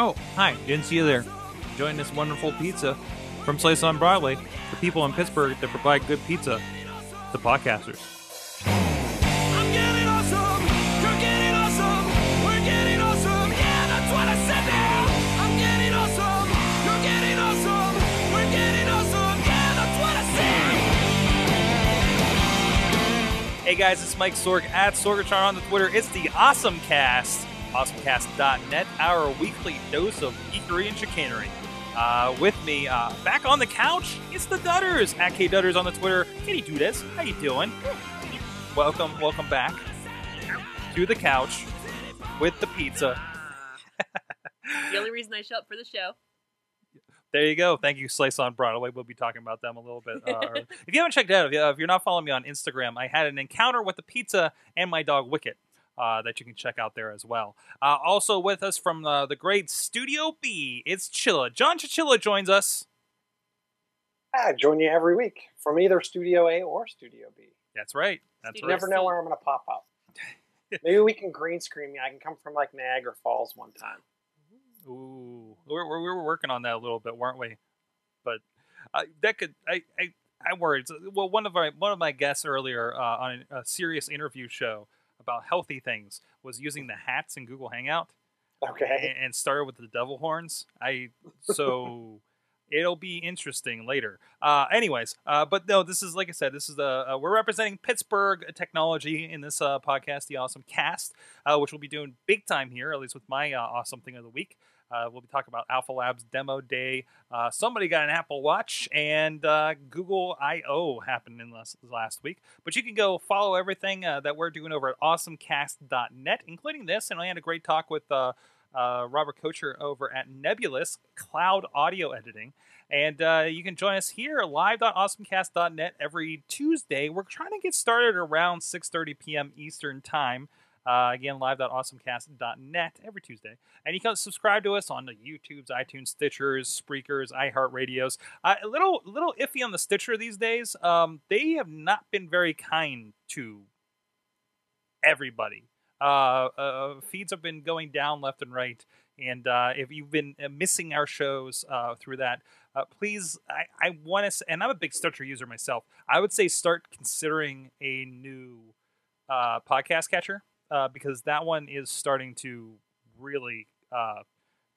Oh, hi. Didn't see you there. Enjoying this wonderful pizza from Slice on Broadway. The people in Pittsburgh that provide good pizza. The podcasters. I'm getting awesome. You're getting awesome. We're getting awesome. Yeah, that's what I said now. I'm getting awesome. You're getting awesome. We're getting awesome. Yeah, that's what I said. Hey guys, it's Mike Sorg at Sorgatron on the Twitter. It's the Awesome Cast, awesomecast.net, our weekly dose of geekery and chicanery. Uh, with me, uh, back on the couch, it's the Dutters at K Dutters on the Twitter. Katie Dudas, how you doing? Welcome, welcome back to the couch with the pizza. The only reason I show up for the show. There you go. Thank you, Slice on Broadway. We'll be talking about them a little bit. Uh, if you haven't checked out, if you're not following me on Instagram, I had an encounter with the pizza and my dog Wicket uh, that you can check out there as well. Uh, also with us from uh, the great Studio B, it's Chilla. John Chichilla joins us. I join you every week from either Studio A or Studio B. That's right. That's You right. never know where I'm going to pop up. Maybe we can green screen me. I can come from like Niagara Falls one time. Ooh, we're, we're, were working on that a little bit, weren't we? But uh, that could I, I I worried. Well, one of my one of my guests earlier uh, on a serious interview show about healthy things was using the hats in Google Hangout Okay. and, and started with the devil horns. I so it'll be interesting later. Uh, anyways, uh, but no, this is like I said, this is the uh, we're representing Pittsburgh technology in this uh, podcast, the Awesome Cast, uh, which we'll be doing big time here, at least with my uh, awesome thing of the week. Uh, we'll be talking about Alpha Labs demo day. Uh, somebody got an Apple Watch, and uh, Google I/O happened in last, last week. But you can go follow everything uh, that we're doing over at awesomecast.net, including this. And I had a great talk with uh, uh, Robert Kocher over at Nebulous Cloud Audio Editing. And uh, you can join us here live.awesomecast.net every Tuesday. We're trying to get started around 6:30 p.m. Eastern Time. Uh, again, live.awesomecast.net every Tuesday. And you can subscribe to us on the YouTubes, iTunes, Stitchers, Spreakers, iHeartRadios. Uh, a little, little iffy on the Stitcher these days. Um, they have not been very kind to everybody. Uh, uh, feeds have been going down left and right. And uh, if you've been uh, missing our shows uh, through that, uh, please, I, I want to, and I'm a big Stitcher user myself. I would say start considering a new uh, podcast catcher uh, because that one is starting to really uh,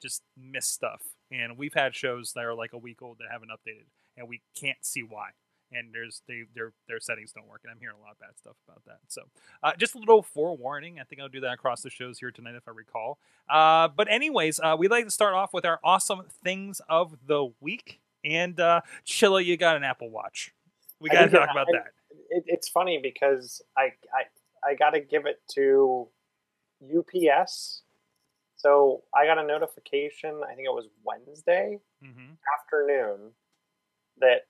just miss stuff. And we've had shows that are like a week old that haven't updated, and we can't see why. And there's they their their settings don't work, and I'm hearing a lot of bad stuff about that. So, uh, just a little forewarning. I think I'll do that across the shows here tonight if I recall. Uh, but anyways, uh, we'd like to start off with our awesome things of the week. And uh, Chilla, you got an Apple Watch. We got to talk about I- that. It, it's funny because I I, I got to give it to UPS. So I got a notification. I think it was Wednesday hmm afternoon that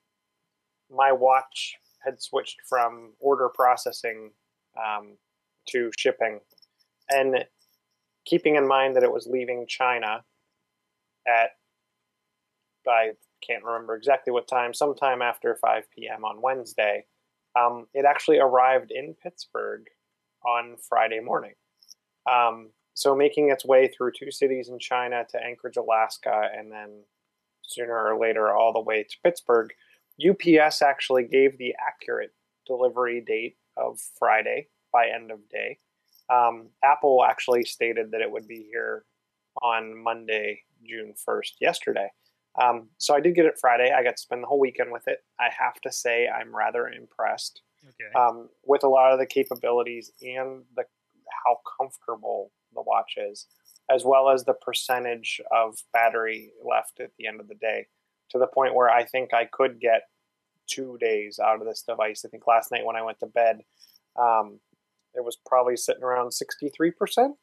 my watch had switched from order processing um, to shipping, and keeping in mind that it was leaving China at I can't remember exactly what time, sometime after 5 p.m. on Wednesday. Um, it actually arrived in Pittsburgh on Friday morning. Um, so making its way through two cities in China to Anchorage, Alaska, and then sooner or later all the way to Pittsburgh. UPS actually gave the accurate delivery date of Friday by end of day. Um, Apple actually stated that it would be here on Monday, June 1st, yesterday. Um, so I did get it Friday. I got to spend the whole weekend with it. I have to say, I'm rather impressed Okay. um, with a lot of the capabilities and the how comfortable the watch is, as well as the percentage of battery left at the end of the day, to the point where I think I could get two days out of this device. I think last night when I went to bed, um, it was probably sitting around sixty three percent.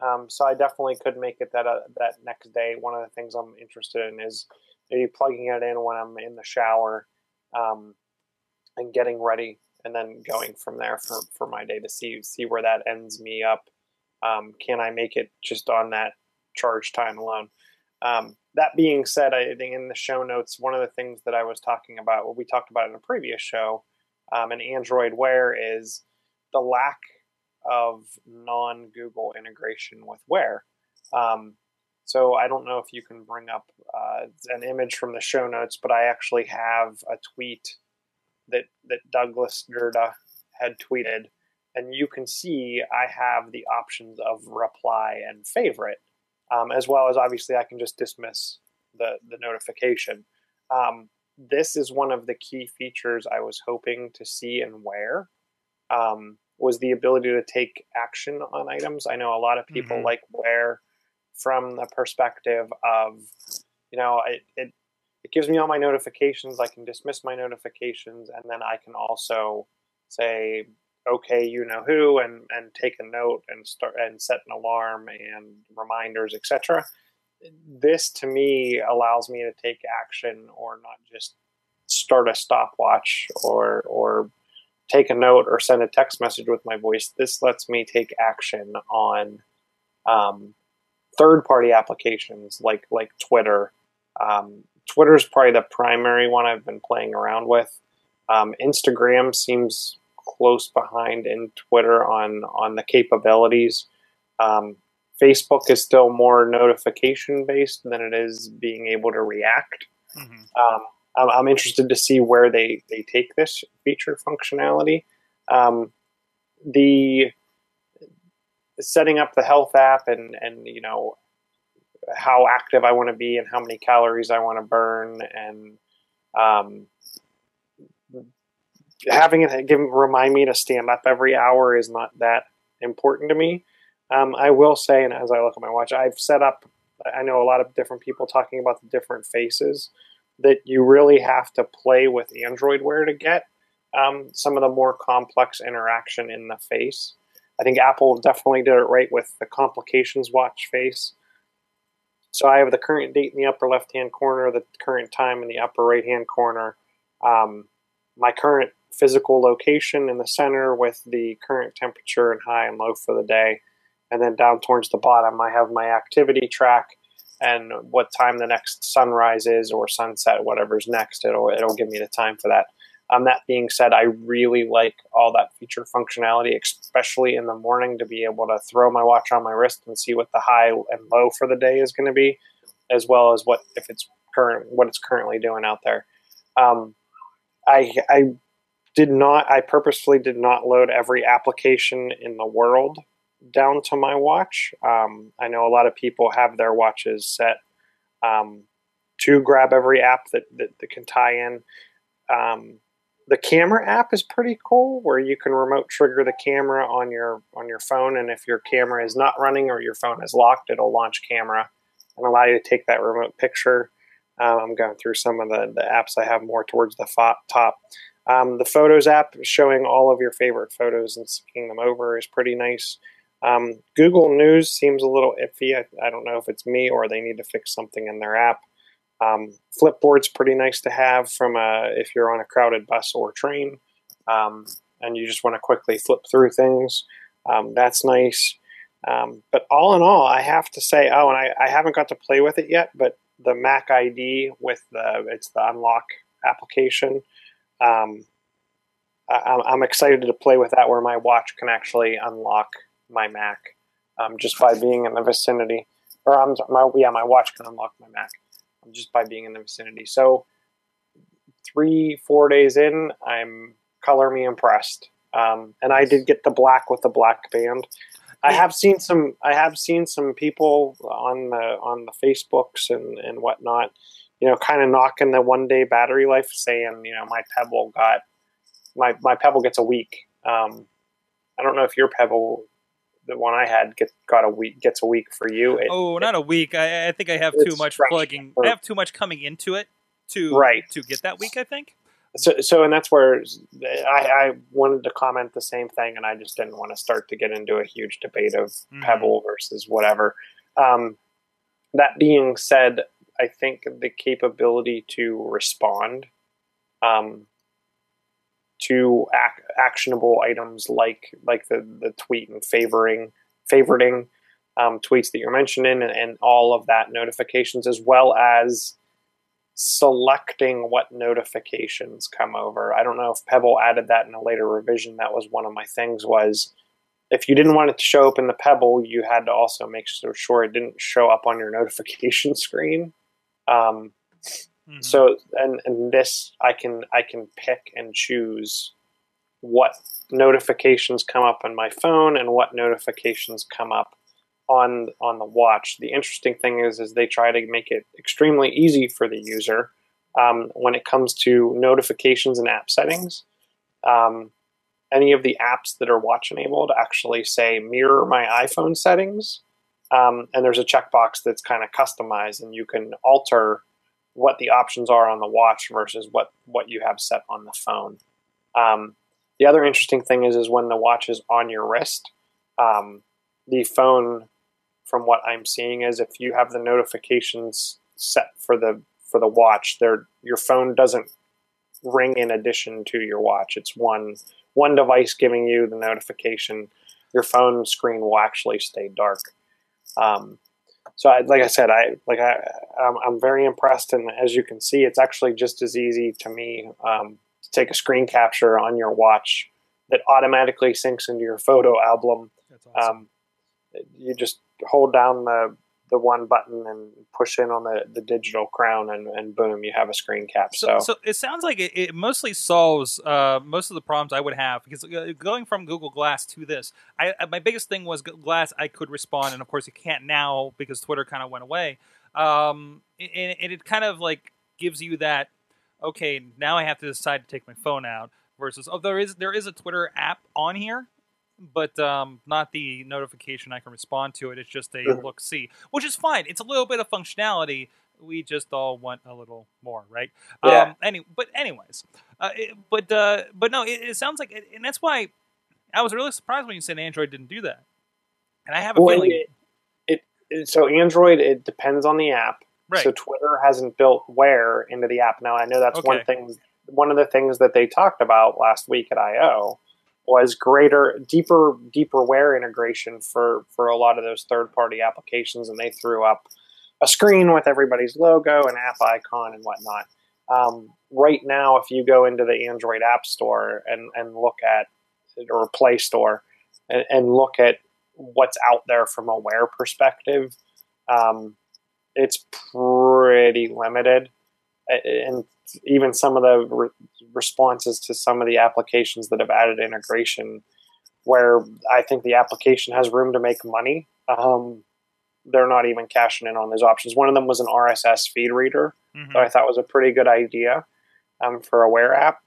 Um, so I definitely could make it that uh, that next day. One of the things I'm interested in is maybe plugging it in when I'm in the shower um, and getting ready, and then going from there for, for my day to see see where that ends me up. Um, can I make it just on that charge time alone? Um, that being said, I think in the show notes, one of the things that I was talking about, what we talked about in a previous show, um, an Android Wear is the lack of non Google integration with Wear. Um, So I don't know if you can bring up uh, an image from the show notes, but I actually have a tweet that that Douglas Gerda had tweeted, and you can see I have the options of reply and favorite, um, as well as obviously I can just dismiss the the notification. Um, this is one of the key features I was hoping to see and wear. Um, was the ability to take action on items. I know a lot of people Mhm. like wear from the perspective of, you know, it, it it gives me all my notifications. I can dismiss my notifications, and then I can also say, okay, you know who, and and take a note and start and set an alarm and reminders, etc. This to me allows me to take action or not just start a stopwatch or or take a note or send a text message with my voice. This lets me take action on um, third party applications like like Twitter. Um, Twitter is probably the primary one I've been playing around with. Um, Instagram seems close behind in Twitter on on the capabilities. Um, Facebook is still more notification based than it is being able to react. Mhm. Um, I'm, I'm interested to see where they, they take this feature functionality. Um, the setting up the health app and, and you know how active I want to be and how many calories I want to burn and um, having it give remind me to stand up every hour is not that important to me. Um, I will say, and as I look at my watch, I've set up. I know a lot of different people talking about the different faces that you really have to play with Android Wear to get um, some of the more complex interaction in the face. I think Apple definitely did it right with the complications watch face. So I have the current date in the upper left hand corner, the current time in the upper right hand corner, um, my current physical location in the center with the current temperature and high and low for the day. And then down towards the bottom, I have my activity track and what time the next sunrise is or sunset, whatever's next. It'll it'll give me the time for that. Um, that being said, I really like all that feature functionality, especially in the morning, to be able to throw my watch on my wrist and see what the high and low for the day is going to be, as well as what if it's current what it's currently doing out there. Um, I I did not. I purposefully did not load every application in the world down to my watch. Um, I know a lot of people have their watches set um, to grab every app that, that, that can tie in. Um, the camera app is pretty cool, where you can remote trigger the camera on your on your phone, and if your camera is not running or your phone is locked, it'll launch camera and allow you to take that remote picture. Um, I'm going through some of the, the apps I have more towards the fo- top. Um, the Photos app showing all of your favorite photos and syncing them over is pretty nice. Um, Google News seems a little iffy. I, I, don't know if it's me or they need to fix something in their app. Um, Flipboard's pretty nice to have from a, if you're on a crowded bus or train um, and you just want to quickly flip through things. Um, that's nice. Um, but all in all, I have to say, oh, and I, I haven't got to play with it yet, but the Mac ID with the it's the unlock application. Um, I, I'm excited to play with that, where my watch can actually unlock my Mac um, just by being in the vicinity. Or I'm my yeah, my watch can unlock my Mac just by being in the vicinity. So three four days in, I'm color me impressed. Um, and I did get the black with the black band. I have seen some. I have seen some people on the on the Facebooks and and whatnot. You know, kind of knocking the one day battery life, saying you know my Pebble got my my Pebble gets a week. Um, I don't know if your Pebble, the one I had, get got a week gets a week for you. It, oh, not a week. I, I think I have too much fresh. plugging. I have too much coming into it to Right. to get that week. I think. so so and that's where I, I wanted to comment the same thing, and I just didn't want to start to get into a huge debate of Mhm. Pebble versus whatever. Um, that being said, I think the capability to respond um, to ac- actionable items like like the the tweet and favoring favoriting um, tweets that you're mentioning and, and all of that notifications as well as selecting what notifications come over. I don't know if Pebble added that in a later revision. That was one of my things was if you didn't want it to show up in the Pebble, you had to also make sure, it didn't show up on your notification screen. Um, Mhm. so and and this I can I can pick and choose what notifications come up on my phone and what notifications come up on on the watch. The interesting thing is is they try to make it extremely easy for the user um, when it comes to notifications and app settings. Um, any of the apps that are watch enabled actually say mirror my iPhone settings. Um, and there's a checkbox that's kind of customized, and you can alter what the options are on the watch versus what what you have set on the phone. Um, the other interesting thing is is when the watch is on your wrist, um, the phone, from what I'm seeing, is if you have the notifications set for the for the watch, there your phone doesn't ring in addition to your watch. It's one one device giving you the notification. Your phone screen will actually stay dark. Um, so, I, like I said, I like I I'm, I'm very impressed, and as you can see, it's actually just as easy to me um, to take a screen capture on your watch that automatically syncs into your photo album. That's awesome. Um, you just hold down the the one button and push in on the, the digital crown, and, and boom, you have a screen cap. So, So, so it sounds like it, it mostly solves uh, most of the problems I would have because uh, going from Google Glass to this, I, I- my biggest thing was Glass. I could respond, and of course, you can't now because Twitter kind of went away. Um, and, and it kind of like gives you that. Okay, now I have to decide to take my phone out. Versus, oh, there is there is a Twitter app on here, but um, not the notification I can respond to it. It's just a Mhm. look see, which is fine. It's a little bit of functionality. We just all want a little more, right? Yeah. Um, any, but anyways, uh, it, but uh, but no, it, it sounds like, and that's why I was really surprised when you said Android didn't do that. And I have a Well, feeling, it, it, so Android it depends on the app. right? So Twitter hasn't built Wear into the app. Now I know that's one Okay. thing. One of the things that they talked about last week at I/O was greater, deeper, deeper Wear integration for for a lot of those third party applications, and they threw up a screen with everybody's logo and app icon and whatnot. Um, right now, if you go into the Android App Store and and look at or Play Store and, and look at what's out there from a Wear perspective. Um, it's pretty limited, and even some of the re- responses to some of the applications that have added integration, where I think the application has room to make money, um, they're not even cashing in on those options. One of them was an RSS feed reader Mhm. that I thought was a pretty good idea um, for a Wear app.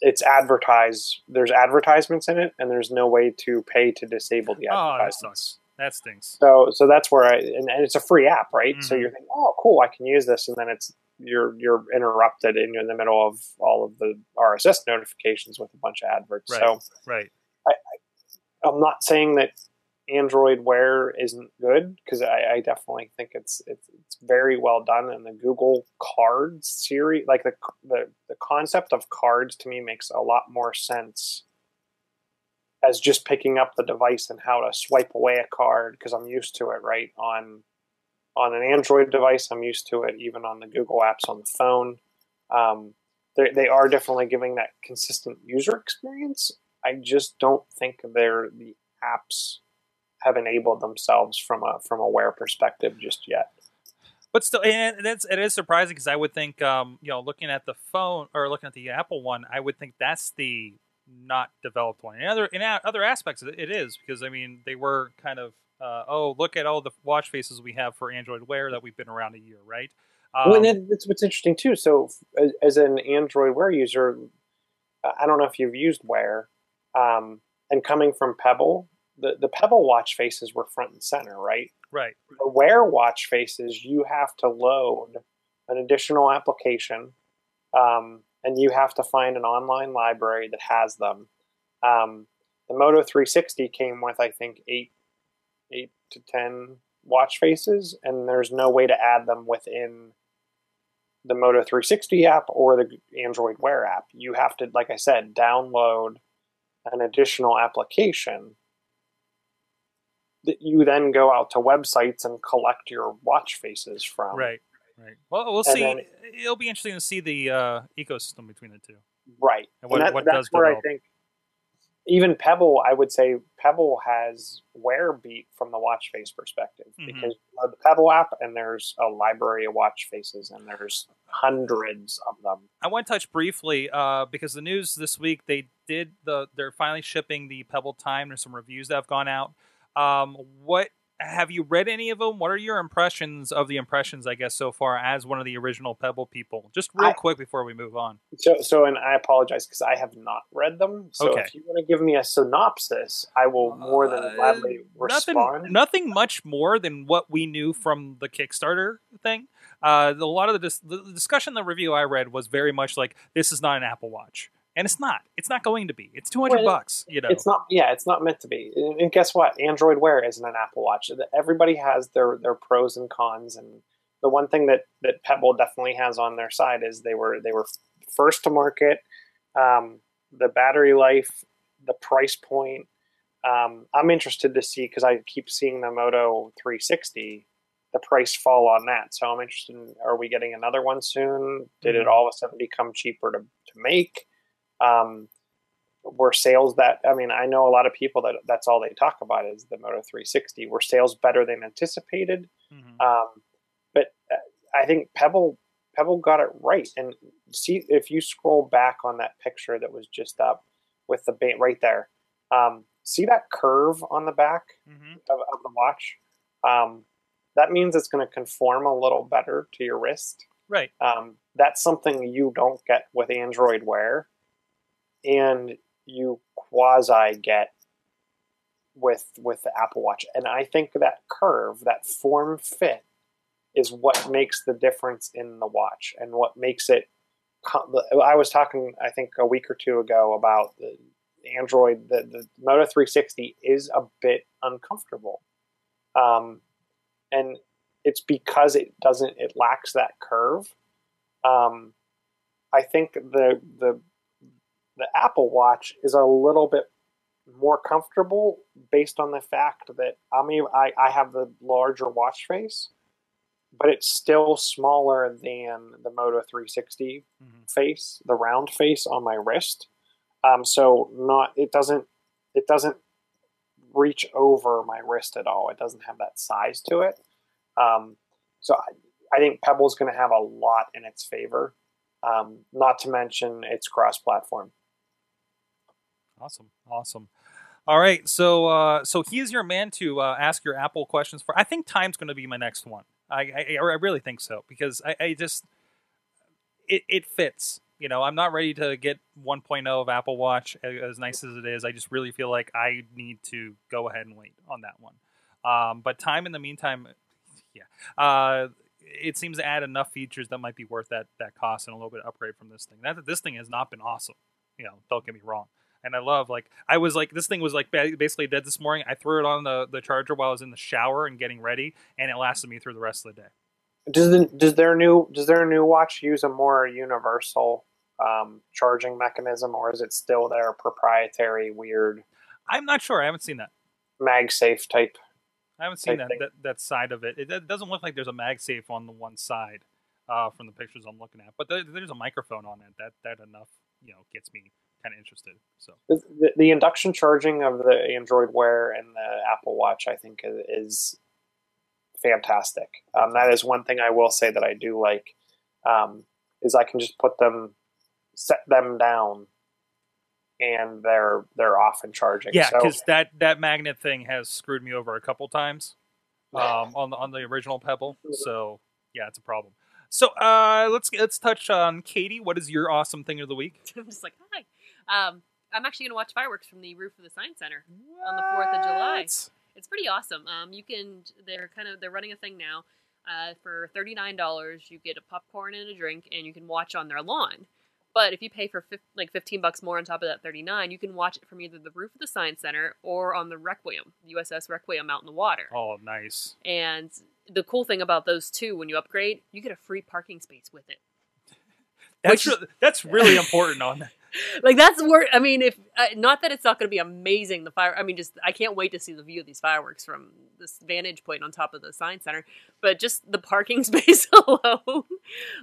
It's advertised. There's advertisements in it, and there's no way to pay to disable the Oh, that advertisements. sucks. That stinks. So so that's where I and, and it's a free app, right? So Mhm. you're thinking, oh, cool, I can use this, and then it's you're you're interrupted and you're in the middle of all of the RSS notifications with a bunch of adverts. Right. So Right. I'm not saying that Android Wear isn't good because I, I definitely think it's, it's it's very well done. And the Google Cards series, like the, the the concept of cards, to me makes a lot more sense as just picking up the device and how to swipe away a card because I'm used to it. Right on on an Android device, I'm used to it. Even on the Google apps on the phone, um, they are definitely giving that consistent user experience. I just don't think they're the apps have enabled themselves from a from a wear perspective just yet. But still, and that's it is surprising because I would think, um, you know, looking at the phone or looking at the Apple one, I would think that's the not developed one. In other in other aspects, it is because I mean they were kind of, uh, oh, look at all the watch faces we have for Android Wear that we've been around a year, right? Um, well, and that's what's interesting too. So, as, as an Android Wear user, I don't know if you've used Wear, um, and coming from Pebble, the the Pebble watch faces were front and center, right? right, the Wear watch faces, you have to load an additional application, um, and you have to find an online library that has them. Um, the Moto 360 came with, I think, eight, eight to ten watch faces, and there's no way to add them within the Moto 360 app or the Android Wear app. You have to, like I said, download an additional application that you then go out to websites and collect your watch faces from. right, right. Well, we'll And see. then- It'll be interesting to see the uh, ecosystem between the two. Right. And what- that- what that's does where develop. I think even Pebble, I would say Pebble has wear beat from the watch face perspective Mhm. because the Pebble app and there's a library of watch faces and there's hundreds of them. I want to touch briefly uh, because the news this week they did the they're finally shipping the Pebble Time. There's some reviews that have gone out. Um, what have you read any of them? What are your impressions of the impressions? I guess so far as one of the original Pebble people. Just real I- quick before we move on. So, so, and I apologize because I have not read them. So, Okay. if you want to give me a synopsis, I will more than Uh, gladly respond. Nothing, nothing much more than what we knew from the Kickstarter thing. Uh, a lot of the, dis- the discussion, the review I read was very much like this is not an Apple Watch, and it's not. It's not going to be. It's two hundred Well, bucks. You know, It's not. Yeah, it's not meant to be. And guess what? Android Wear isn't an Apple Watch. Everybody has their their pros and cons, and the one thing that that Pebble definitely has on their side is they were they were first to market. Um, the battery life, the price point. Um, I'm interested to see because I keep seeing the Moto 360, the price fall on that. So I'm interested. in Are we getting another one soon? Did it Mhm. all of a sudden become cheaper to to make? Um, were sales that I mean I know a lot of people that that's all they talk about is the Moto 360. Were sales better than anticipated? Mhm. Um, but uh, I think Pebble Pebble got it right. And see if you scroll back on that picture that was just up with the bait right there. Um, see that curve on the back Mhm. of, of the watch. Um, that means it's going to conform a little better to your wrist. right. Um, that's something you don't get with Android Wear, and you quasi get with with the Apple Watch. And I think that curve, that form fit, is what makes the difference in the watch and what makes it. I was talking, I think, a week or two ago about the Android. The the Moto 360 is a bit uncomfortable, um, and it's because it doesn't. It lacks that curve. Um, I think the the the Apple Watch is a little bit more comfortable based on the fact that I mean I, I have the larger watch face, but it's still smaller than the Moto 360 Mhm. face, the round face on my wrist. Um, so not it doesn't it doesn't reach over my wrist at all. It doesn't have that size to it. Um, so I, I think Pebble's going to have a lot in its favor. Um, not to mention it's cross-platform. Awesome, awesome. All right, so uh, so he's your man to uh, ask your Apple questions for. I think time's going to be my next one. I, I I really think so because I, I just it it fits. You know, I'm not ready to get 1.0 of Apple Watch as, nice as it is. I just really feel like I need to go ahead and wait on that one. Um, but time in the meantime, yeah, uh, it seems to add enough features that might be worth that that cost and a little bit of upgrade from this thing. That this thing has not been awesome. You know, don't get me wrong and I love like I was like this thing was like basically dead this morning. I threw it on the the charger while I was in the shower and getting ready, and it lasted me through the rest of the day. Does the, does their new does their new watch use a more universal um, charging mechanism, or is it still their proprietary weird I'm not sure. I haven't seen that. MagSafe type? I haven't seen that, that that side of it. It it doesn't look like there's a MagSafe on the one side uh, from the pictures I'm looking at, but there, there's a microphone on it. That that enough you know gets me kind of interested. So The, the, the induction charging of the Android Wear and the Apple Watch, I think, is, is fantastic. Um, that is one thing I will say that I do like. Um, is I can just put them, set them down, and they're they're off and charging. yeah, So- because that that magnet thing has screwed me over a couple times um, on the on the original Pebble. So yeah, it's a problem. So uh, let's let's touch on Katie. What is your awesome thing of the week? I'm just like, hi. Um, I'm actually gonna watch fireworks from the roof of the Science Center. On the 4th of July. It's pretty awesome. Um, you can they're kind of they're running a thing now. Uh, for thirty nine dollars, you get a popcorn and a drink, and you can watch on their lawn. But if you pay for fif- like fifteen bucks more on top of that thirty nine, you can watch it from either the roof of the Science Center or on the Requin, the USS Requin out in the water. Oh, nice. And the cool thing about those two, when you upgrade, you get a free parking space with it. That's Which- re- that's really important on that. Like that's where I mean, if uh, not that it's not going to be amazing, the fire. I mean, just I can't wait to see the view of these fireworks from this vantage point on top of the science center. But just the parking space alone,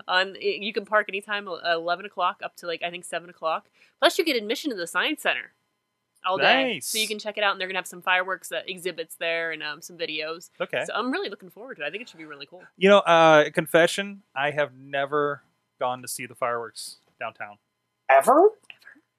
on you can park anytime uh, eleven o'clock up to like I think seven o'clock. Plus, you get admission to the science center. all day. Nice. So you can check it out, and they're gonna have some fireworks uh, exhibits there and um, some videos. Okay. So I'm really looking forward to it. I think it should be really cool. You know, uh, confession: I have never gone to see the fireworks downtown. Ever?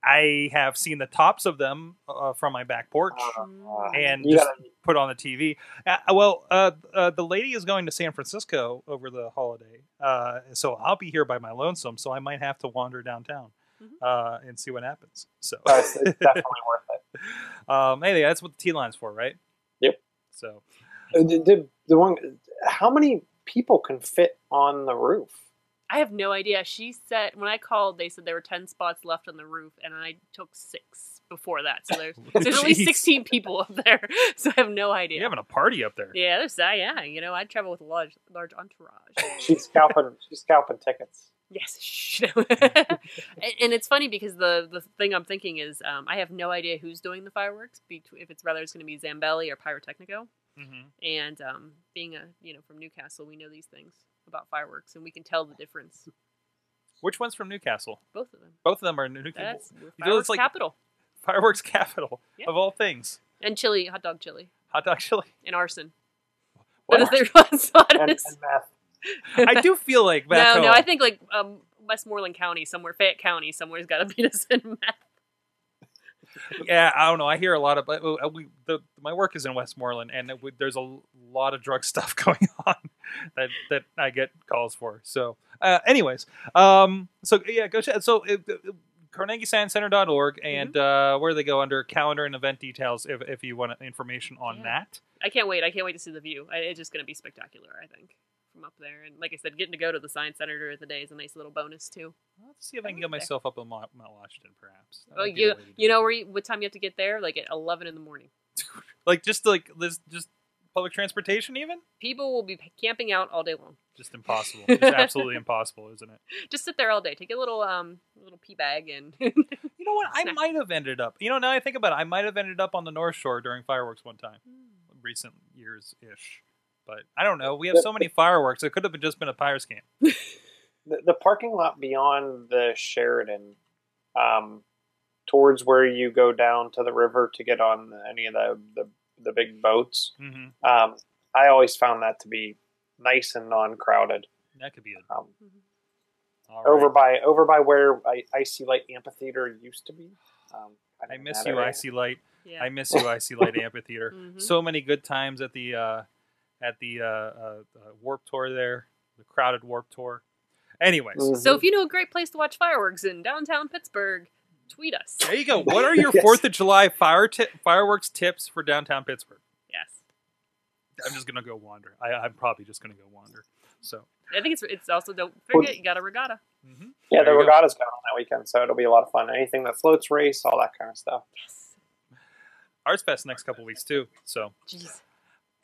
I have seen the tops of them uh, from my back porch. Uh, And just gotta, put on the TV. Uh, well, uh, uh, the lady is going to San Francisco over the holiday, uh, so I'll be here by my lonesome. So I might have to wander downtown Mhm. uh, and see what happens. So, uh, it's, it's definitely worth it. um, anyway, that's what the T line's for, right? Yep. So Uh, The, the, the one, how many people can fit on the roof? I have no idea. She said when I called, they said there were ten spots left on the roof, and I took six before that. So there's, so there's at least sixteen people up there. So I have no idea. You're having a party up there. yeah, there's uh, yeah. You know, I travel with a large large entourage. She's scalping. she's scalping tickets. Yes, and, and it's funny because the the thing I'm thinking is um, I have no idea who's doing the fireworks. Between if it's whether it's going to be Zambelli or Pyrotechnico. hmm And um, being a you know from Newcastle, we know these things about fireworks, and we can tell the difference. Which one's from Newcastle? Both of them. Both of them are Newcastle. That's know, it's fireworks like- capital. Fireworks capital Yeah. of all things. And chili, hot dog chili, Hot dog chili. and arson. What? What is their one spot? And, is- and meth. I do feel like back no, no. I think like um, Westmoreland County, somewhere Fayette County, somewhere's got to beat us in meth. yeah, I don't know. I hear a lot of, but uh, we, the, my work is in Westmoreland, and it, would- there's a lot of drug stuff going on that that I get calls for. So, uh, anyways, um, so yeah, go check. So, uh, uh, CarnegieScienceCenter.org, and uh, where they go under calendar and event details if, if you want information on Yeah. that. I can't wait. I can't wait to see the view. I, it's just going to be spectacular. I think from up there, and like I said, getting to go to the Science Center during the day is a nice little bonus too. Let's see if I can get that. myself up on Mount, Washington, perhaps. That Oh, you the way to do you know where you, what time you have to get there? Like at eleven in the morning. like just like this, just public transportation, even People will be camping out all day long. just impossible. It's absolutely impossible, isn't it? Just sit there all day. Take a little um little pee bag and You know what? I Snack. might have ended up. You know, now I think about it, I might have ended up on the North Shore during fireworks one time, recent years ish. But I don't know. We have so many fireworks. It could have just been a pirates scam. The, the parking lot beyond the Sheraton, um, towards where you go down to the river to get on any of the the, the big boats. Mm-hmm. Um, I always found that to be nice and non-crowded. That could be it. Um, All over right. by over by where I, IC Light Amphitheater used to be. Um, kind I miss you, area. IC Light. yeah. I miss you, IC Light Amphitheater. Mhm. So many good times at the uh, at the uh, uh, uh, Warp Tour there, the crowded Warp Tour. Anyways, Mhm. So if you know a great place to watch fireworks in downtown Pittsburgh, tweet us. there you go. What are your Yes. Fourth of July fire ti- fireworks tips for downtown Pittsburgh? Yes. I'm just gonna go wander. I, I'm probably just gonna go wander. So, I think it's it's also don't forget you got a regatta. mhm. yeah, the There you go. regatta's going on that weekend, so it'll be a lot of fun. Anything that floats race, all that kind of stuff. Yes. Arts Fest next couple weeks too. So, Jeez.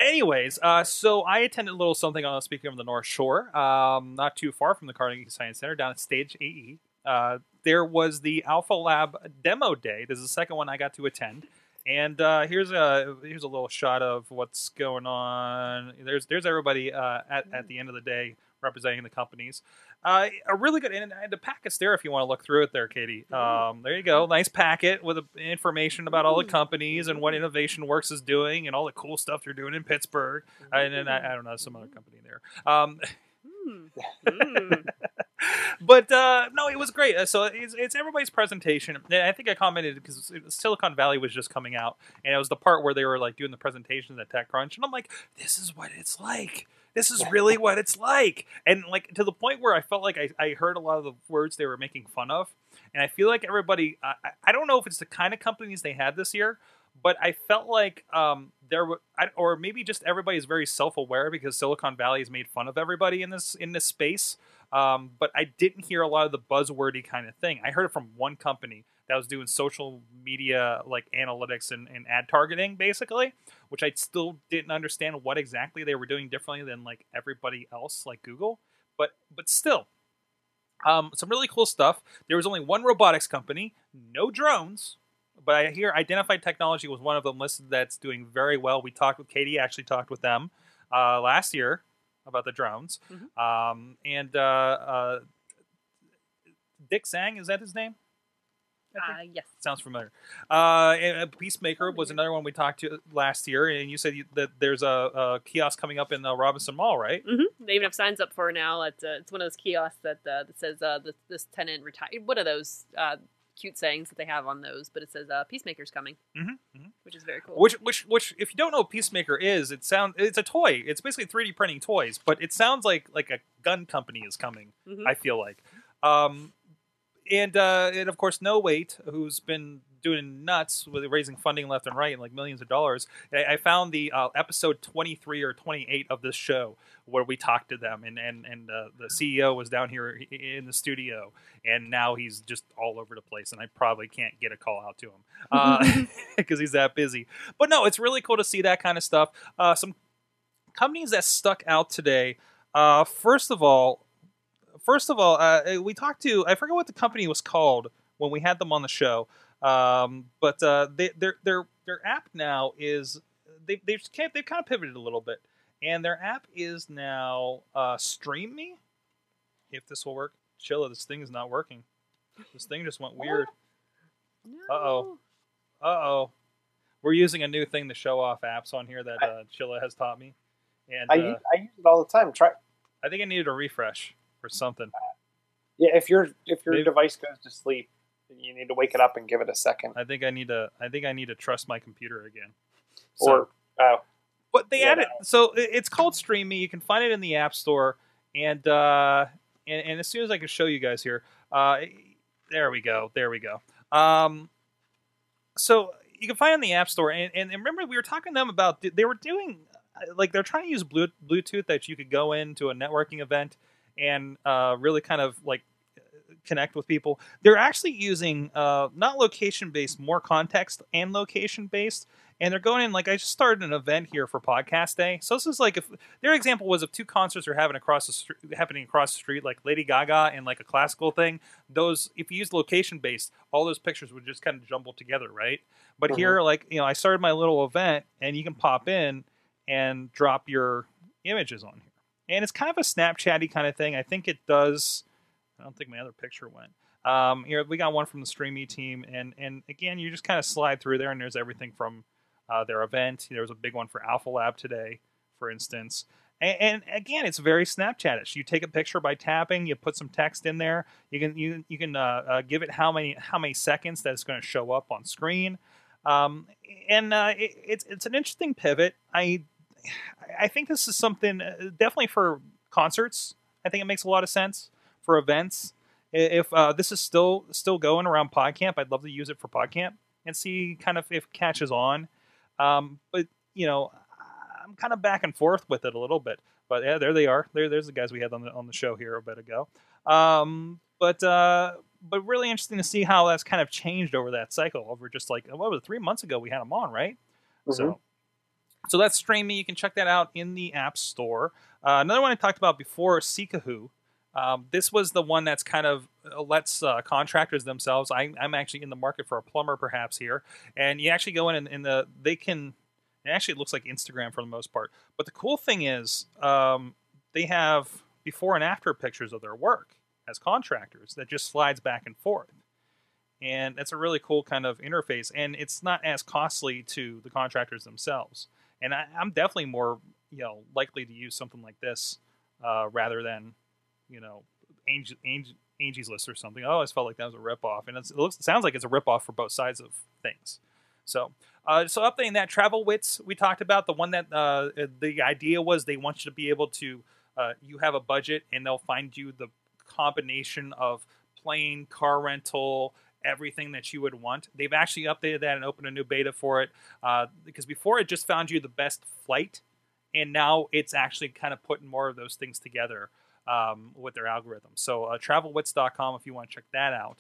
anyways, uh, so I attended a little something on speaking of the North Shore, um, not too far from the Carnegie Science Center, down at Stage AE. Uh, there was the Alpha Lab demo day. This is the second one I got to attend, and uh, here's a here's a little shot of what's going on. There's there's everybody uh, at at the end of the day representing the companies. Uh, a really good and the packet's there if you want to look through it there, Katie. Um, there you go, nice packet with information about all the companies and what Innovation Works is doing and all the cool stuff they're doing in Pittsburgh. And then I, I don't know some other company there. Um, Hmm. Mm. but uh, no, it was great. Uh, So it's, it's everybody's presentation. And I think I commented because Silicon Valley was just coming out, and it was the part where they were like doing the presentations at TechCrunch, and I'm like, this is what it's like. This is really what it's like, and like to the point where I felt like I, I heard a lot of the words they were making fun of, and I feel like everybody. I- I don't know if it's the kind of companies they had this year, but I felt like um, there were, I, or maybe just everybody is very self-aware because Silicon Valley has made fun of everybody in this in this space. Um, but I didn't hear a lot of the buzzwordy kind of thing. I heard it from one company that was doing social media like analytics and, and ad targeting, basically, which I still didn't understand what exactly they were doing differently than like everybody else, like Google. But but still, um, some really cool stuff. There was only one robotics company, no drones, but I hear Identified Technology was one of them listed that's doing very well. We talked with Katie, actually talked with them uh, last year about the drones, Mhm. um, and uh, uh, Dick Zhang is that his name? Uh, yes. Sounds familiar. Uh, and, uh, Piecemaker was another one we talked to last year, and you said you, that there's a, a kiosk coming up in the Robinson Mall, right? hmm They even have signs up for now. It's, uh, it's one of those kiosks that uh, that says uh, this, this tenant retired. What are those uh, cute sayings that they have on those? But it says uh, Piecemaker's coming, Mm-hmm, hmm which is very cool. Which, which, which, if you don't know what Piecemaker is, it sound it's a toy. It's basically 3D printing toys, but it sounds like like a gun company is coming. Mhm. I feel like, um, and uh, and of course, NoWait, who's been doing nuts with raising funding left and right, and like millions of dollars. I, I found the uh, episode 23 or 28 of this show where we talked to them, and and and uh, the CEO was down here in the studio, and now he's just all over the place, and I probably can't get a call out to him because he's that busy. But no, it's really cool to see that kind of stuff. Uh, some companies that stuck out today. Uh, first of all, first of all, uh, we talked to I forget what the company was called when we had them on the show, um, but uh, they, their their their app now is they they've kind they've kind of pivoted a little bit, and their app is now uh, Stream Me. If this will work, Chilla, this thing is not working. This thing just went weird. No. Uh-oh. Uh oh. We're using a new thing to show off apps on here that uh, Chilla has taught me, and I, uh, use, I use it all the time. Try, I think I needed a refresh or something. yeah. If your if your Maybe- device goes to sleep, you need to wake it up and give it a second. I think I need to. I think I need to trust my computer again. or oh, but they Yeah, added so it's called Stream Me. You can find it in the App Store, and uh, and, and as soon as I can show you guys here, uh, there we go, there we go. Um, so you can find it in the App Store, and, and remember we were talking to them about they were doing like they're trying to use Blu- Bluetooth that you could go into a networking event and uh, really kind of like connect with people. They're actually using uh, not location based, more context and location based. And they're going in like I just started an event here for podcast day. So this is like if their example was if two concerts are having across the street, happening across the street, like Lady Gaga and like a classical thing. Those if you use location based, all those pictures would just kind of jumble together, right? But here, like you know, I started my little event, and you can pop in and drop your images on here, and it's kind of a Snapchatty kind of thing. I think it does. I don't think my other picture went. Um, here we got one from the Streamy team, and and again, you just kind of slide through there, and there's everything from uh, their event. There was a big one for Alpha Lab today, for instance. And, and again, it's very Snapchatish. You take a picture by tapping, you put some text in there. You can you you can uh, uh, give it how many how many seconds that it's going to show up on screen. Um, and uh, it, it's it's an interesting pivot. I I think this is something uh, definitely for concerts. I think it makes a lot of sense for events. If uh, this is still still going around PodCamp, I'd love to use it for PodCamp and see kind of if it catches on. Um, but you know, I'm kind of back and forth with it a little bit. But yeah, there they are. There, there's the guys we had on the on the show here a bit ago. Um, but uh, but really interesting to see how that's kind of changed over that cycle. Over just like what was it, three months ago we had them on, right? So, so that's Stream Me. You can check that out in the App Store. Uh, another one I talked about before, Seekahoo. Um, this was the one that's kind of uh, lets uh, contractors themselves. I, I'm actually in the market for a plumber, perhaps here, and you actually go in and, and the they can. It actually looks like Instagram for the most part. But the cool thing is, um, they have before and after pictures of their work as contractors that just slides back and forth and that's a really cool kind of interface and it's not as costly to the contractors themselves and I, i'm definitely more you know likely to use something like this uh, rather than you know Angie, Angie, angie's list or something. I always felt like that was a ripoff and it looks it sounds like it's a ripoff for both sides of things. So uh, so updating that TravelWits we talked about the one that uh, the idea was they want you to be able to uh, you have a budget and they'll find you the combination of plane car rental everything that you would want. They've actually updated that and opened a new beta for it uh, because before it just found you the best flight, and now it's actually kind of putting more of those things together um, with their algorithm. So uh, travelwits.com if you want to check that out.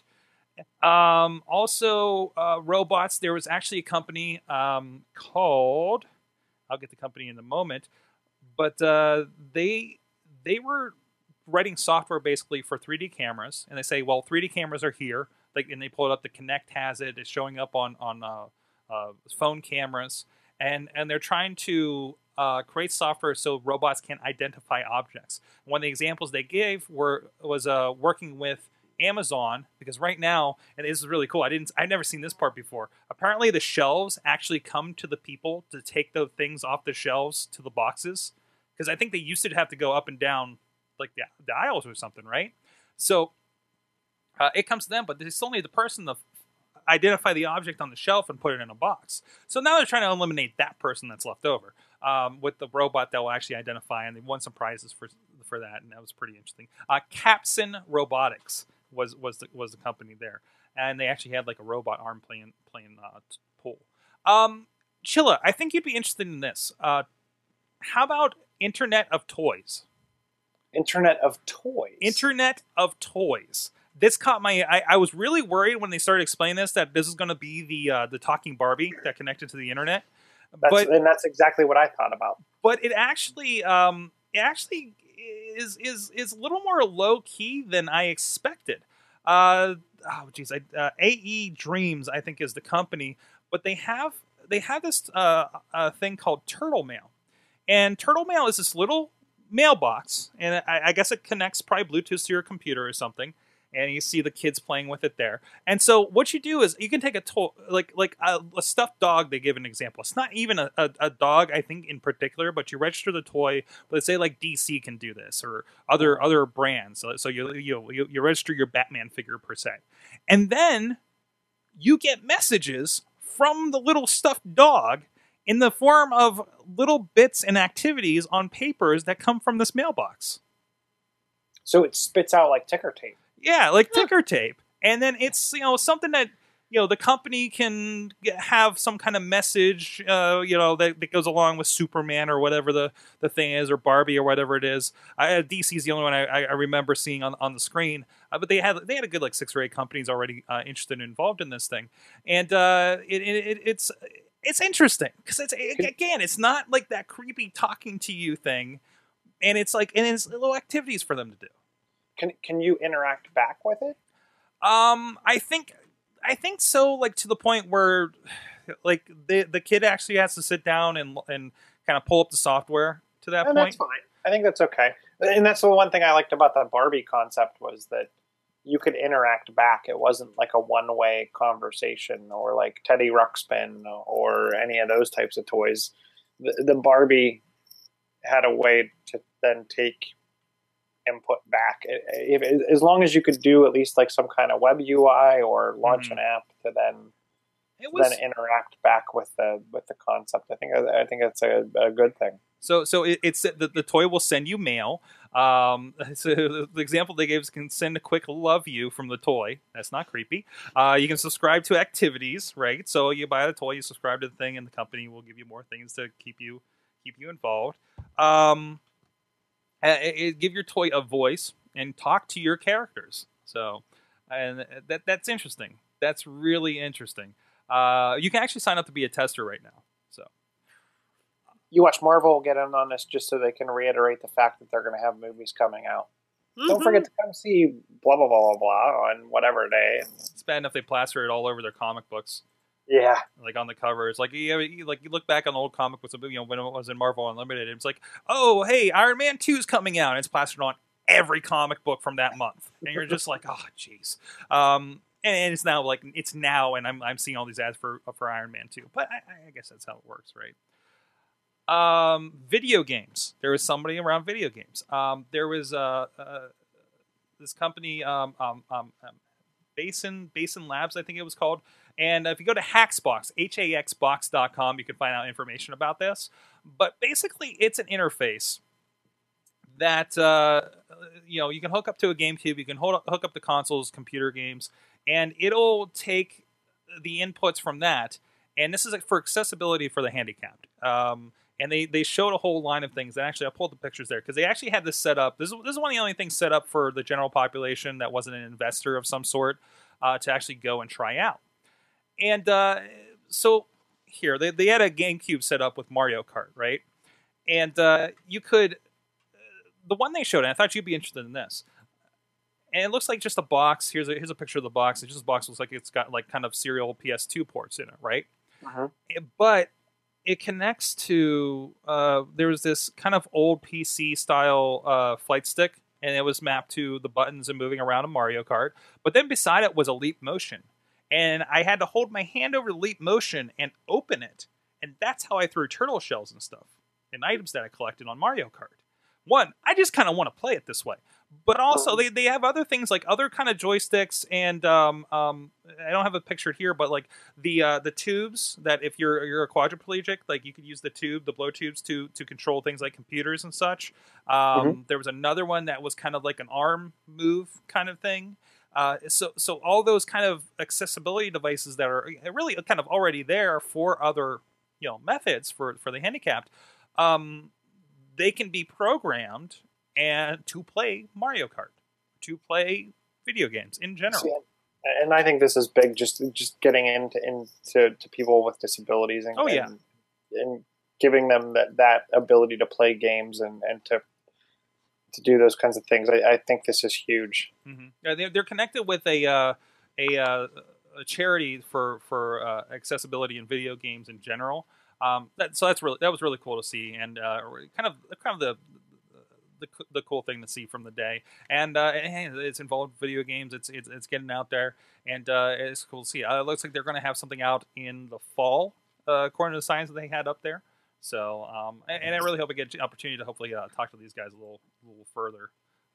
Um, also, uh, robots. There was actually a company um, called. I'll get the company in a moment, but uh, they they were writing software basically for 3D cameras, and they say, well, 3D cameras are here like and they pull it up the Kinect has it it's showing up on on uh, uh, phone cameras and and they're trying to uh, create software so robots can identify objects one of the examples they gave were was uh, working with Amazon because right now, and this is really cool. I didn't, I've never seen this part before. Apparently, the shelves actually come to the people to take the things off the shelves to the boxes because I think they used to have to go up and down like the, the aisles or something, right? So uh, it comes to them, but it's only the person to identify the object on the shelf and put it in a box. So now they're trying to eliminate that person that's left over um, with the robot that will actually identify, and they won some prizes for for that, and that was pretty interesting. Uh, Capson Robotics was was the, was the company there, and they actually had like a robot arm playing playing uh, pool. Um, Chilla, I think you'd be interested in this. Uh, how about Internet of Toys? Internet of Toys. Internet of Toys. This caught my. I, I was really worried when they started explaining this that this is going to be the uh, the talking Barbie that connected to the internet. That's, but and that's exactly what I thought about. but it actually um it actually is is is a little more low key than I expected. Uh oh geez, I, uh, AE Dreams I think is the company, but they have they have this uh, uh thing called Turtle Mail, and Turtle Mail is this little mailbox, and I, I guess it connects probably Bluetooth to your computer or something. And you see the kids playing with it there. And so what you do is you can take a to- like like a, a stuffed dog. They give an example. It's not even a, a, a dog, I think in particular, but you register the toy. Let's say like DC can do this or other other brands. So, so you, you you you register your Batman figure per se, and then you get messages from the little stuffed dog in the form of little bits and activities on papers that come from this mailbox. So it spits out like ticker tape. Yeah, like ticker tape. And then it's, you know, something that, you know, the company can have some kind of message, uh, you know, that, that goes along with Superman or whatever the, the thing is, or Barbie or whatever it is. I, DC's the only one I, I remember seeing on, on the screen. Uh, but they had they had a good like six or eight companies already uh, interested and involved in this thing, and uh, it, it, it it's it's interesting because it's again it's not like that creepy talking to you thing, and it's like and it's little activities for them to do. Can can you interact back with it? Um, I think, I think so. Like to the point where, like the the kid actually has to sit down and and kind of pull up the software to that And point. that's fine. I think that's okay. And that's the one thing I liked about that Barbie concept was that you could interact back. It wasn't like a one way conversation or like Teddy Ruxpin or any of those types of toys. The, the Barbie had a way to then take input back. If, as long as you could do at least like some kind of web UI or launch Mhm. an app to then was then interact back with the with the concept. I think I think it's a, a good thing. so so it, it's the, the toy will send you mail. Um, so the example they gave is can send a quick love you from the toy. That's not creepy. Uh, you can subscribe to activities, right? So you buy the toy, you subscribe to the thing, and the company will give you more things to keep you keep you involved. Um, give your toy a voice and talk to your characters. So, and that that's interesting. That's really interesting. Uh, you can actually sign up to be a tester right now. So. You watch Marvel get in on this just so they can reiterate the fact that they're going to have movies coming out. Don't forget to come see blah blah blah blah blah on whatever day. It's bad enough they plaster it all over their comic books, Yeah, like on the covers. Like you, like you look back on the old comic books, you know, when it was in Marvel Unlimited, it's like, oh, hey, Iron Man Two is coming out, and it's plastered on every comic book from that month, and you're just like, oh, jeez. Um, and, it's now like it's now, and I'm I'm seeing all these ads for for Iron Man Two, but I, I guess that's how it works, right? Um, video games. There was somebody around video games. Um, there was uh, uh this company, um, um, um, um, Basin Basin Labs, I think it was called. And if you go to Haxbox, H-A-X-box.com, you can find out information about this. But basically, it's an interface that uh, you know you can hook up to a GameCube, you can hook up to consoles, computer games, and it'll take the inputs from that. And this is for accessibility for the handicapped. Um, and they, they showed a whole line of things. And actually, I pulled the pictures there because they actually had this set up. This is, this is one of the only things set up for the general population that wasn't an investor of some sort uh, to actually go and try out. And uh, so here, they, they had a GameCube set up with Mario Kart, right? And uh, you could, the one they showed, and I thought you'd be interested in this. And it looks like just a box. Here's a here's a picture of the box. It just a box looks like it's got like kind of serial PS2 ports in it, right? Mhm. It- But it connects to uh, there was this kind of old PC style uh, flight stick and it was mapped to the buttons and moving around in Mario Kart. But then beside it was a Leap Motion, and I had to hold my hand over the Leap Motion and open it, and that's how I threw turtle shells and stuff and items that I collected on Mario Kart. One, I just kind of want to play it this way, but also they, they have other things like other kind of joysticks and um, um, I don't have a picture here, but like the uh, the tubes that if you're you're a quadriplegic, like you could use the tube, the blow tubes to to control things like computers and such. Um, There was another one that was kind of like an arm move kind of thing. Uh, so so all those kind of accessibility devices that are really kind of already there for other you know methods for for the handicapped, um, they can be programmed and to play Mario Kart, to play video games in general. And I think this is big, just just getting into into to people with disabilities and Oh, yeah. and, and giving them that, that ability to play games and, and to to do those kinds of things. I, I think this is huge. hmm Yeah, they're, they're connected with a uh, a, uh, a charity for for uh, accessibility in video games in general. Um, that, so that's really that was really cool to see, and uh, kind of kind of the, the the cool thing to see from the day. And uh, it's involved video games. It's it's, it's getting out there, and uh, it's cool to see. Uh, it looks like they're going to have something out in the fall, uh, according to the signs that they had up there. So, um, and, and I really hope I get an opportunity to hopefully uh, talk to these guys a little, a little further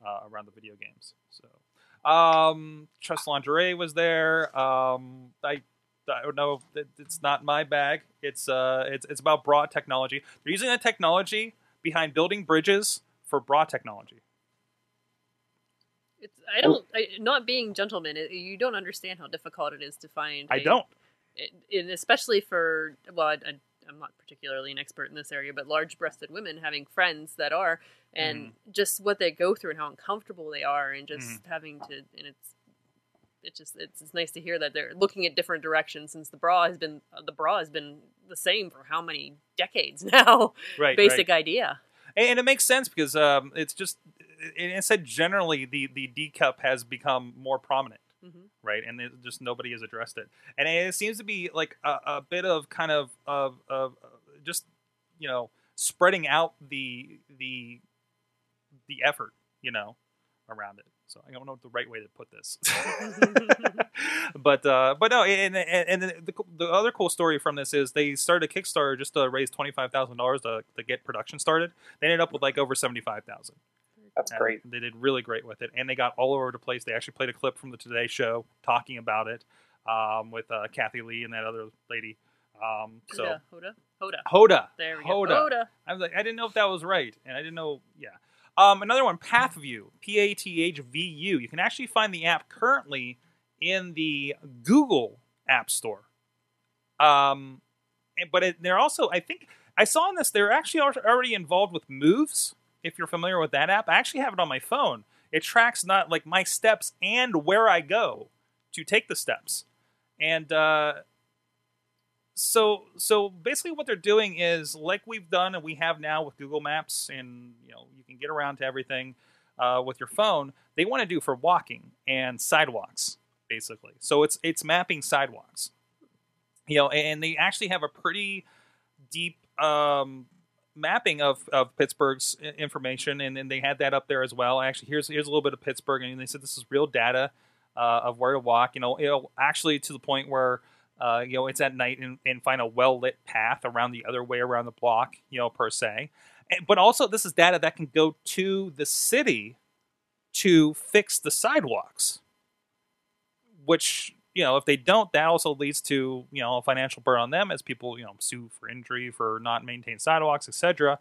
uh, around the video games. So, um, Trust Lingerie was there. Um, I, I don't know. It, it's not my bag. It's uh, it's it's about bra technology. They're using the technology behind building bridges for bra technology. It's I don't I, not being gentlemen. It, you don't understand how difficult it is to find. I a- don't. it, and especially for well, I, I, I'm not particularly an expert in this area, but large-breasted women having friends that are, and Mm-hmm. just what they go through and how uncomfortable they are, and just having to, and it's. It's just it's, it's nice to hear that they're looking at different directions since the bra has been the bra has been the same for how many decades now. Right. Basic right. idea. and, and it makes sense because um, it's just it, it said generally the the D cup has become more prominent. Hmm right? And it, just nobody has addressed it, and it seems to be like a, a bit of kind of of, of uh, just you know spreading out the the the effort, you know, around it. So I don't know the right way to put this, but uh, but no, and and, and the, the other cool story from this is they started a Kickstarter just to raise twenty five thousand dollars to to get production started. They ended up with like over seventy five thousand. That's And great. They did really great with it, and they got all over the place. They actually played a clip from the Today Show talking about it um, with uh, Kathie Lee and that other lady. Um, so Hoda, Hoda, Hoda. Hoda, There we Hoda. go. Hoda. I was like, I didn't know if that was right, and I didn't know. Yeah. Um, another one, PathVu, P A T H V U. You can actually find the app currently in the Google App Store. Um, but it, they're also, I think, I saw in this they're actually already involved with Moves. If you're familiar with that app, I actually have it on my phone. It tracks not like my steps and where I go to take the steps, and uh, so so basically what they're doing is like we've done and we have now with Google Maps, and you know you can get around to everything uh, with your phone. They want to do for walking and sidewalks, basically. So it's it's mapping sidewalks, you know, and they actually have a pretty deep um, mapping of, of Pittsburgh's information, and, they had that up there as well. Actually, here's here's a little bit of Pittsburgh, and they said this is real data uh, of where to walk. You know, it'll actually to the point where uh, you know it's at night and, and find a well lit path around the other way around the block. You know, per se, And- but also this is data that can go to the city to fix the sidewalks, which you know if they don't that also leads to you know a financial burn on them as people you know sue for injury for not maintained sidewalks etc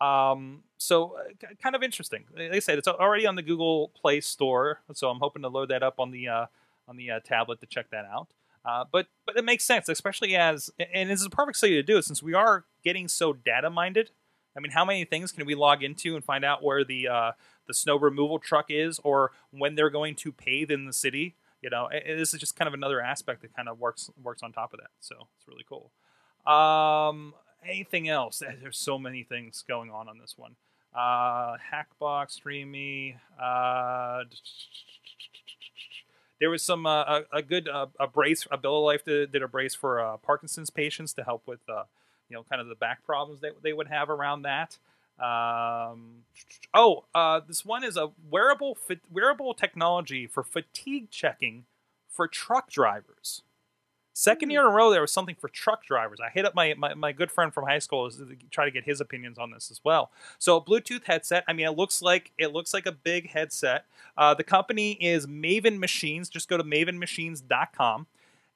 um, so uh, kind of interesting. Like i said it's already on the google play store so i'm hoping to load that up on the uh, on the uh, tablet to check that out. Uh, but but it makes sense especially as and this is a perfect study to do it since we are getting so data minded i mean how many things can we log into and find out where the uh, the snow removal truck is or when they're going to pave in the city you know this is just kind of another aspect that kind of works works on top of that. So it's really cool. Um anything else? Eh, there's so many things going on on this one. Uh Haxbox streamy uh there was some uh, a, a good uh, a brace a bill of life did, did a brace for uh, parkinson's patients to help with uh you know kind of the back problems that they would have around that Um, oh, uh, this one is a wearable wearable technology for fatigue checking for truck drivers. Second year in a row, there was something for truck drivers. I hit up my, my, my good friend from high school to try to get his opinions on this as well. So, a Bluetooth headset. I mean, it looks like it looks like a big headset. Uh, the company is Maven Machines. Just go to mavenmachines.com.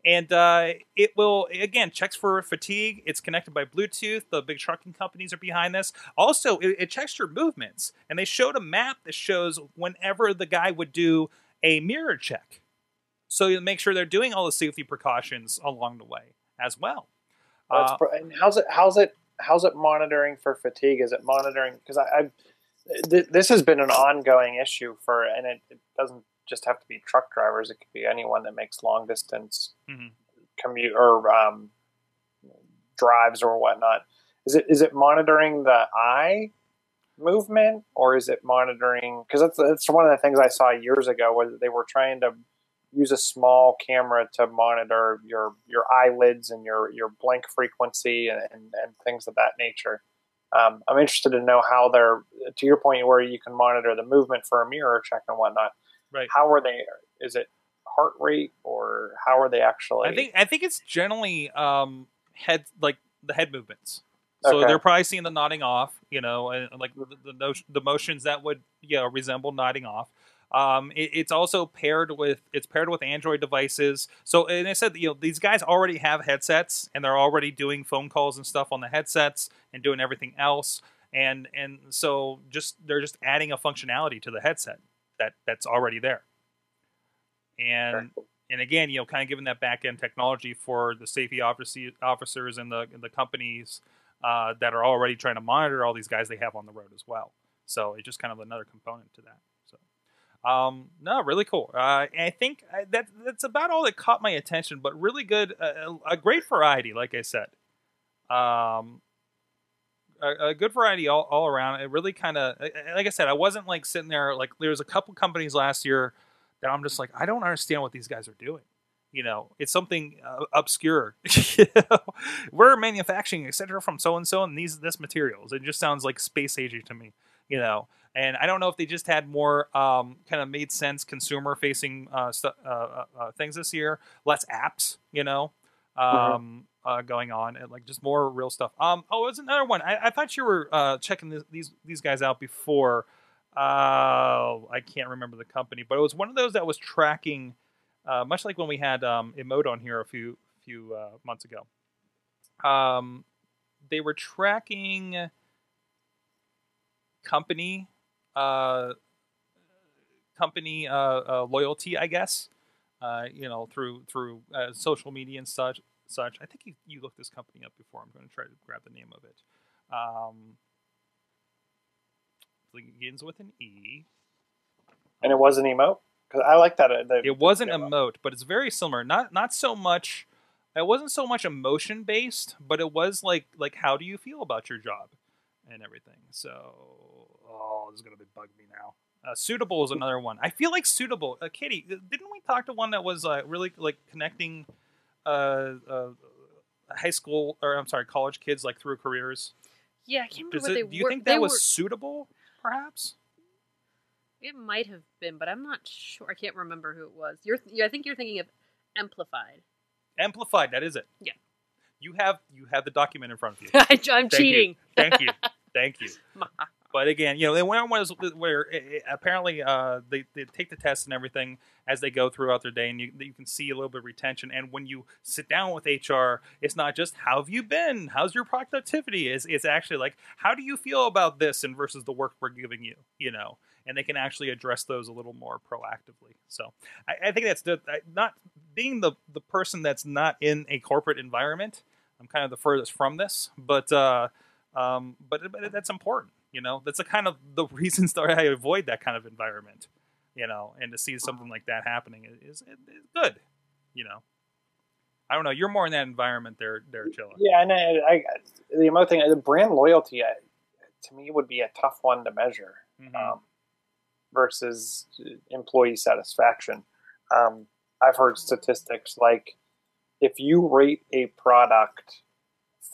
And uh, it will again checks for fatigue. It's connected by Bluetooth. The big trucking companies are behind this. Also, it, it checks your movements, and they showed a map that shows whenever the guy would do a mirror check, so you make sure they're doing all the safety precautions along the way as well. Uh, pro- and how's it? How's it? How's it monitoring for fatigue? Is it monitoring? Because I, I th- this has been an ongoing issue for, and it, it doesn't just have to be truck drivers. It could be anyone that makes long distance Mhm. commute or um, drives or whatnot. Is it is it monitoring the eye movement or is it monitoring? Because that's that's one of the things I saw years ago where they were trying to use a small camera to monitor your your eyelids and your your blink frequency and, and, and things of that nature. Um, I'm interested to know how they're to your point where you can monitor the movement for a mirror check and whatnot. Right. How are they? Is it heart rate or how are they actually? I think I think it's generally um, head like the head movements. So Okay. they're probably seeing the nodding off, you know, and like the the, the motions that would you know resemble nodding off. Um, it, it's also paired with it's paired with Android devices. So and I said you know these guys already have headsets and they're already doing phone calls and stuff on the headsets and doing everything else. And and so just they're just adding a functionality to the headset that that's already there. And and again, you know, kind of given that back end technology for the safety officer, officers and the and the companies uh, that are already trying to monitor all these guys they have on the road as well. So it's just kind of another component to that. So, um, no, really cool. Uh, and I think uh, that that's about all that caught my attention. But really good, uh, a great variety, like I said. Um, a, a good variety all, all around. It really kind of, like I said, I wasn't like sitting there like there was a couple companies last year that I'm just like I don't understand what these guys are doing. You know, it's something uh, obscure. you know? We're manufacturing etc. from so and so and these this materials. It just sounds like space agey to me. You know, and I don't know if they just had more um, kind of made sense consumer facing uh, stu- uh, uh, uh, things this year, less apps. You know, um, uh, going on and like just more real stuff. Um, oh, it was another one. I, I thought you were uh, checking this, these these guys out before. Uh, I can't remember the company, but it was one of those that was tracking, uh, much like when we had um, Emote on here a few few uh, months ago. Um, they were tracking company uh, company uh, uh, loyalty, I guess. Uh, you know, through through uh, social media and such. Such. I think you, you looked this company up before. I'm going to try to grab the name of it. Um, it begins with an E. and it was an emote because I like that. uh, It wasn't the- emote, but it's very similar. Not not so much. It wasn't so much emotion based, but it was like like how do you feel about your job and everything. So oh, this is gonna be bug me now. Uh, suitable is another one. I feel like suitable. Uh, Katie, didn't we talk to one that was uh, really like connecting uh, uh, high school or I'm sorry, college kids like through careers? Yeah, I can't remember what it, they do you were. think that was were- suitable? Perhaps. It might have been, but I'm not sure. I can't remember who it was. You're, I think you're thinking of Amplified. Amplified. That is it. Yeah. You have you have the document in front of you. I'm Thank you. cheating. Thank you. Thank you. But again, you know, they went on was where it, it- apparently uh, they, they take the test and everything as they go throughout their day, and you, you can see a little bit of retention. And when you sit down with HR, it's not just how have you been, how's your productivity. It's, it's actually like how do you feel about this, and versus the work we're giving you. You know, and they can actually address those a little more proactively. So I, I think that's the not being the the person that's not in a corporate environment. I'm kind of the furthest from this, but. uh um, but, but that's important you know that's the kind of the reasons that i avoid that kind of environment you know and to see something like that happening is, is, is good you know i don't know you're more in that environment there there chilling. Yeah, and I, I the other thing, the brand loyalty, I, to me, would be a tough one to measure Mhm. um, versus employee satisfaction. Um, I've heard statistics like if you rate a product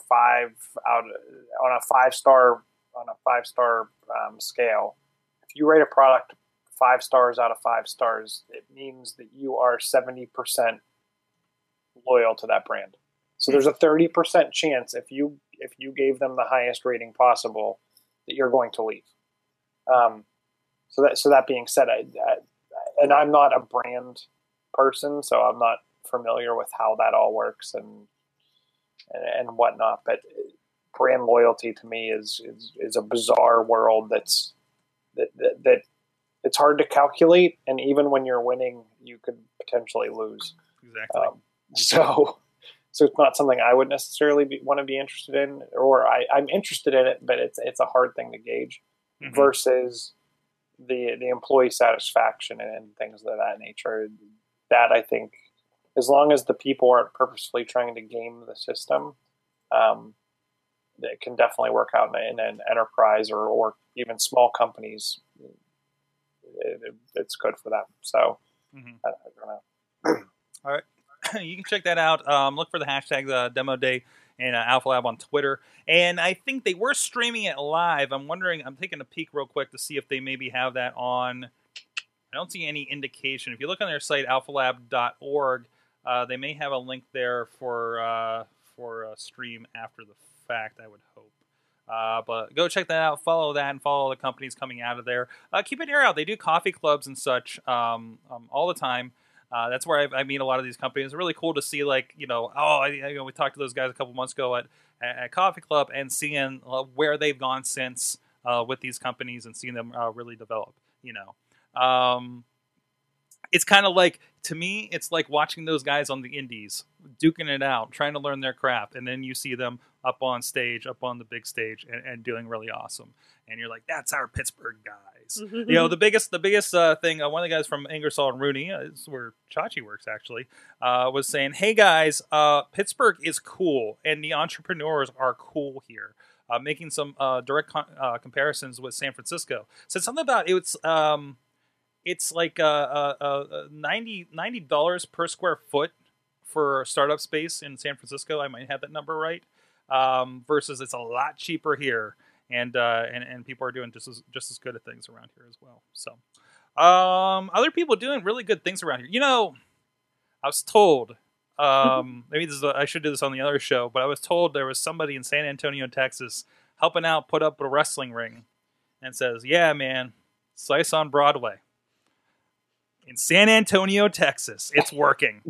five out on a five star on a five star um, scale, if you rate a product five stars out of five stars, it means that you are seventy percent loyal to that brand. So there's a thirty percent chance if you if you gave them the highest rating possible that you're going to leave. Um, so that so that being said, I, I, and I'm not a brand person, so I'm not familiar with how that all works and and, and whatnot. But brand loyalty to me is is, is a bizarre world that's that, that that it's hard to calculate, and even when you're winning, you could potentially lose. Exactly. Um, so, so it's not something I would necessarily be, want to be interested in, or I, I'm interested in it, but it's it's a hard thing to gauge Mhm. versus the the employee satisfaction and, and things of that nature. That I think, as long as the people aren't purposefully trying to game the system, um, it can definitely work out in, in an enterprise or, or even small companies. It, it, it's good for them. So Mhm. I, I don't know. All right. you can check that out. Um, look for the hashtag uh, Demo Day and uh, Alpha Lab on Twitter. And I think they were streaming it live. I'm wondering. I'm taking a peek real quick to see if they maybe have that on. I don't see any indication. If you look on their site, alphalab.org, uh, they may have a link there for uh, for a stream after the fact. I would hope. Uh, but go check that out. Follow that and follow the companies coming out of there. Uh, keep an ear out. They do coffee clubs and such um, um, all the time. Uh, that's where I, I meet a lot of these companies. It's really cool to see, like, you know, oh, I, you know, we talked to those guys a couple months ago at, at, Coffee Club and seeing uh, where they've gone since uh, with these companies and seeing them uh, really develop, you know. Um, it's kind of like, to me, it's like watching those guys on the indies duking it out, trying to learn their craft, and then you see them up on stage, up on the big stage, and, and doing really awesome. And you're like, that's our Pittsburgh guys. You know the biggest the biggest uh, thing uh, one of the guys from Ingersoll and Rooney uh, is where Chachi works actually uh, was saying hey guys uh, Pittsburgh is cool and the entrepreneurs are cool here. Uh, making some uh, direct con- uh, comparisons with San Francisco. Said something about it was um, it's like uh, uh, uh, 90 dollars per square foot for startup space in San Francisco I might have that number right um, versus it's a lot cheaper here and uh, and and people are doing just as just as good at things around here as well. So, um, other people doing really good things around here. You know, I was told. Um, maybe this is a, I should do this on the other show, but I was told there was somebody in San Antonio, Texas, helping out put up a wrestling ring, and says, "Yeah, man, slice on Broadway in San Antonio, Texas. It's working."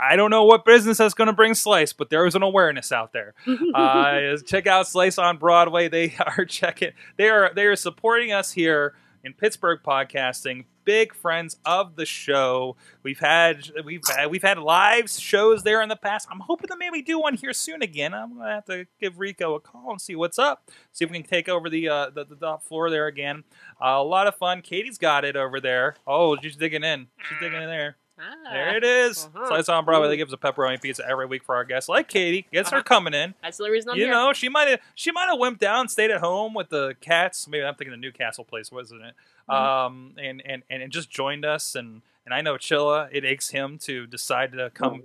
I don't know what business that's going to bring Slice, but there is an awareness out there. Uh, check out Slice on Broadway. They are checking. They are they are supporting us here in Pittsburgh podcasting. Big friends of the show. We've had we've had, we've had live shows there in the past. I'm hoping to maybe do one here soon again. I'm gonna have to give Rico a call and see what's up. See if we can take over the uh, the, the top floor there again. Uh, a lot of fun. Katie's got it over there. Oh, she's digging in. She's digging in there. Ah, There it is. Uh-huh. Slice on Broadway. They give us a pepperoni pizza every week for our guests, like Katie. Gets her Uh-huh. coming in. That's the reason I'm you here. know, she might have she might have wimped down, stayed at home with the cats. Maybe I'm thinking the Newcastle place, wasn't it? Mhm. Um, and, and and just joined us. And and I know Chilla, it aches him to decide to come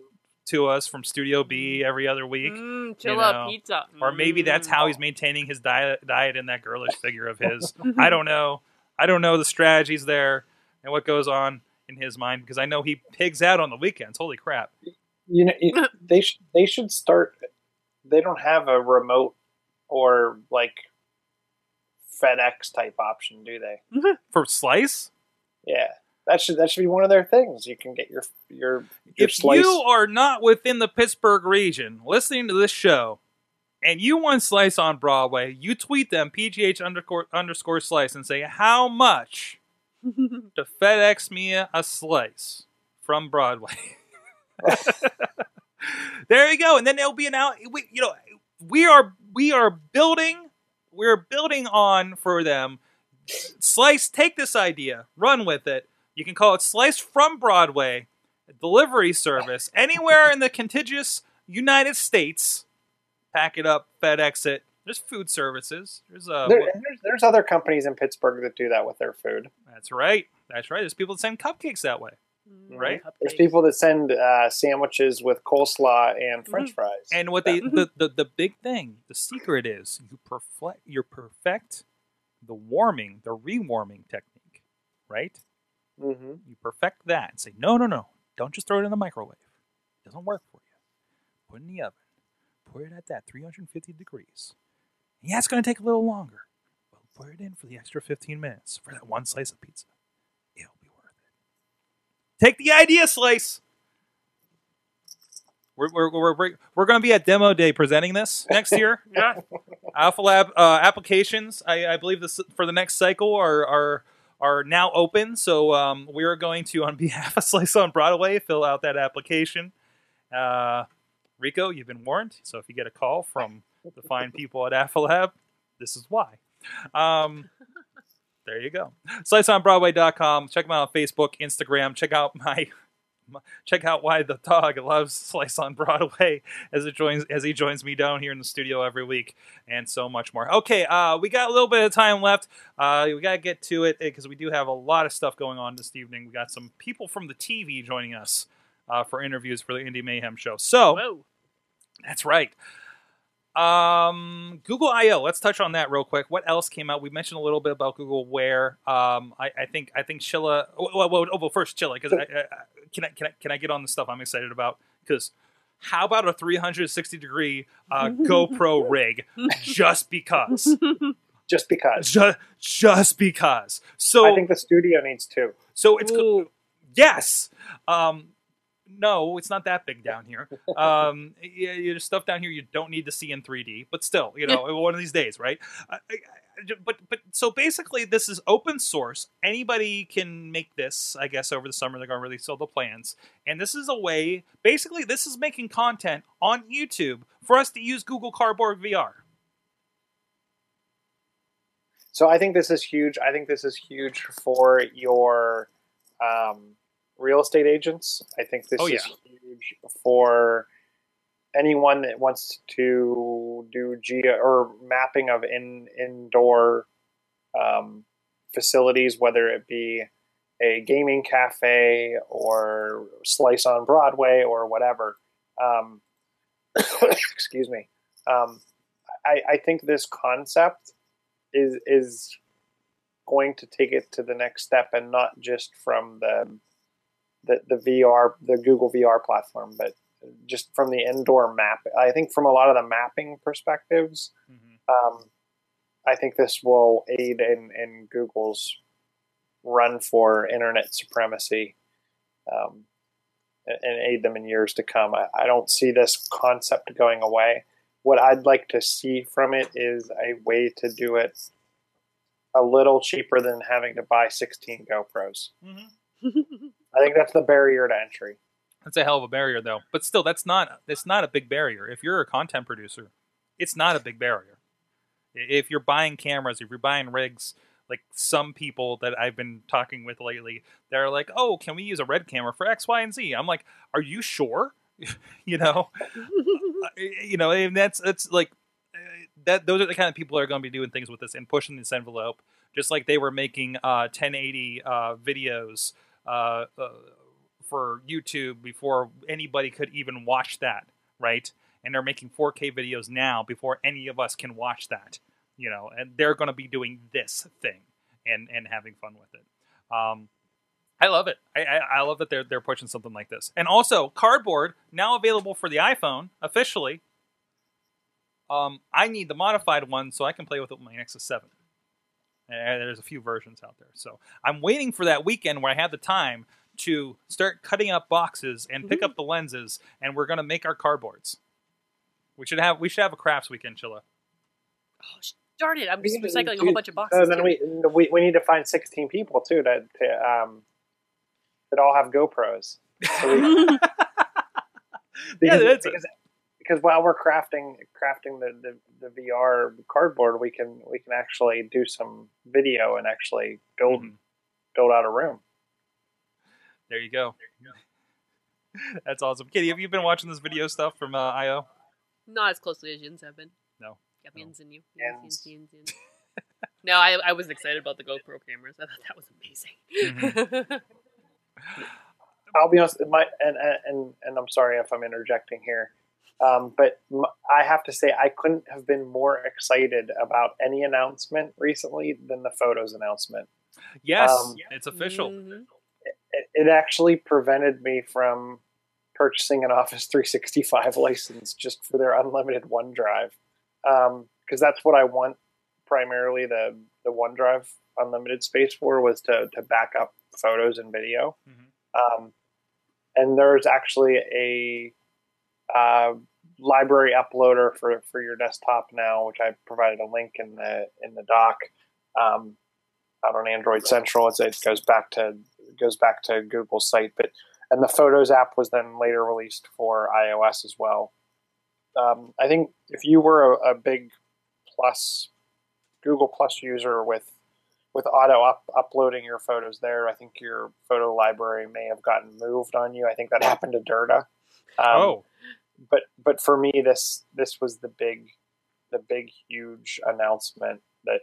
to us from Studio B every other week. Mm, chill you know, pizza. Or maybe that's Mm. how he's maintaining his diet diet in that girlish figure of his. I don't know. I don't know the strategies there and what goes on in his mind because I know he pigs out on the weekends. Holy crap! You know, it, they sh- they should start. They don't have a remote or like FedEx type option, do they? For Slice, Yeah, that should that should be one of their things. You can get your your your if slice. you are not within the Pittsburgh region listening to this show and you want Slice on Broadway, you tweet them PGH underscore, underscore Slice and say how much to FedEx me a slice from Broadway. there you go, and then there'll be an out. We, you know, we are we are building. We're building on for them. Slice, take this idea, run with it. You can call it Slice from Broadway, delivery service anywhere in the contiguous United States. Pack it up, FedEx it. There's food services. There's uh, there, there's, there's other companies in Pittsburgh that do that with their food. That's right. That's right. There's people that send cupcakes that way. Mm, Right? There's people that send uh, sandwiches with coleslaw and French Mhm. fries. And what they the, the the big thing, the secret is you perfect you perfect the warming, the rewarming technique, right? Mm-hmm. You perfect that and say, no, no, no, don't just throw it in the microwave. It doesn't work for you. Put it in the oven. Put it at that 350 degrees. Yeah, it's going to take a little longer, but put it in for the extra 15 minutes for that one slice of pizza. It'll be worth it. Take the idea slice. We're, we're, we're, we're, going to be at demo day presenting this next year. Yeah. Alpha Lab uh, applications, I, I believe this for the next cycle are are are now open. So um, we are going to, on behalf of Slice on Broadway, fill out that application. Uh, Rico, you've been warned. So if you get a call from the fine people at Alpha Lab, this is why. Um, there you go. SliceOnBroadway.com. Check them out on Facebook, Instagram. Check out my check out why the dog loves Slice on Broadway as it joins as he joins me down here in the studio every week, and so much more. Okay, uh, we got a little bit of time left. Uh, we gotta get to it because we do have a lot of stuff going on this evening. We got some people from the TV joining us uh, for interviews for the Indie Mayhem show. So Whoa. that's right. Um, Google I/O. Let's touch on that real quick. What else came out? We mentioned a little bit about Google Wear. Um, I, I think I think Chilla. Well, well, oh, well first Chilla, because I, I, can I can I can I get on the stuff I'm excited about? Because how about a 360 degree uh, GoPro rig? Just because, Just because. just just because. So I think the studio needs two. so it's Ooh. yes. Um, no, it's not that big down here. Um, y- y- there's stuff down here you don't need to see in 3D, but still, you know, one of these days, right? I- I- I- but but so basically, this is open source. Anybody can make this. I guess over the summer they're going to release all the plans, and this is a way. Basically, this is making content on YouTube for us to use Google Cardboard VR. So I think this is huge. I think this is huge for your um, real estate agents. I think this Oh, is huge for anyone that wants to do geo or mapping of in indoor um, facilities, whether it be a gaming cafe or slice on Broadway or whatever. Um, excuse me. Um, I, I think this concept is is going to take it to the next step and not just from the the, the VR the Google VR platform but just from the indoor map I think from a lot of the mapping perspectives um, I think this will aid in, in Google's run for internet supremacy um, and, and aid them in years to come. I, I don't see this concept going away. What I'd like to see from it is a way to do it a little cheaper than having to buy 16 GoPros. I think that's the barrier to entry. That's a hell of a barrier, though. But still, that's not that's not a big barrier. If you're a content producer, it's not a big barrier. If you're buying cameras, if you're buying rigs, like some people that I've been talking with lately, they're like, "Oh, can we use a red camera for X, Y, and Z?" I'm like, "Are you sure?" you know, you know, and that's that's like uh, that. Those are the kind of people that are going to be doing things with this and pushing this envelope, just like they were making uh, 1080 uh, videos uh, uh, for YouTube before anybody could even watch that, right? And they're making 4K videos now before any of us can watch that, you know. And they're going to be doing this thing and and having fun with it. Um, I love it. I, I, I love that they're they're pushing something like this. And also, Cardboard now available for the iPhone officially. Um, I need the modified one so I can play with it with my Nexus Seven. And there's a few versions out there, so I'm waiting for that weekend where I have the time to start cutting up boxes and pick up the lenses, and we're gonna make our cardboards. We should have we should have a crafts weekend, Chilla. Oh, sh- darn it! I'm just We- recycling a whole bunch of boxes. So then we, we we need to find 16 people too to, to um that all have GoPros. So we- yeah, because, that's it. because, because while we're crafting crafting the, the, the VR cardboard, we can we can actually do some video and actually build Mhm. build out a room. There you go. That's awesome, Kitty. Have you been watching this video stuff from uh, IO? Not as closely as Yins have been. No. Yep, No. Yins and you. Yins. Yins, Yins, Yins, Yins. no, I, I was excited about the GoPro cameras. I thought that was amazing. I'll be honest. My and and and I'm sorry if I'm interjecting here, um, but m- I have to say I couldn't have been more excited about any announcement recently than the photos announcement. Yes, Um, it's official. It, it actually prevented me from purchasing an Office 365 license just for their unlimited OneDrive, because that's what I want primarily the the OneDrive unlimited space for was to to back up photos and video. Mhm. Um, and there's actually a uh, library uploader for, for your desktop now, which I provided a link in the in the doc um, out on Android Central. It's, it goes back to goes back to Google's site, but and the Photos app was then later released for iOS as well. Um, I think if you were a, a big Plus Google Plus user with with auto up, uploading your photos there, I think your photo library may have gotten moved on you. I think that happened to Dirta. Um, oh, but but for me, this this was the big, the big huge announcement that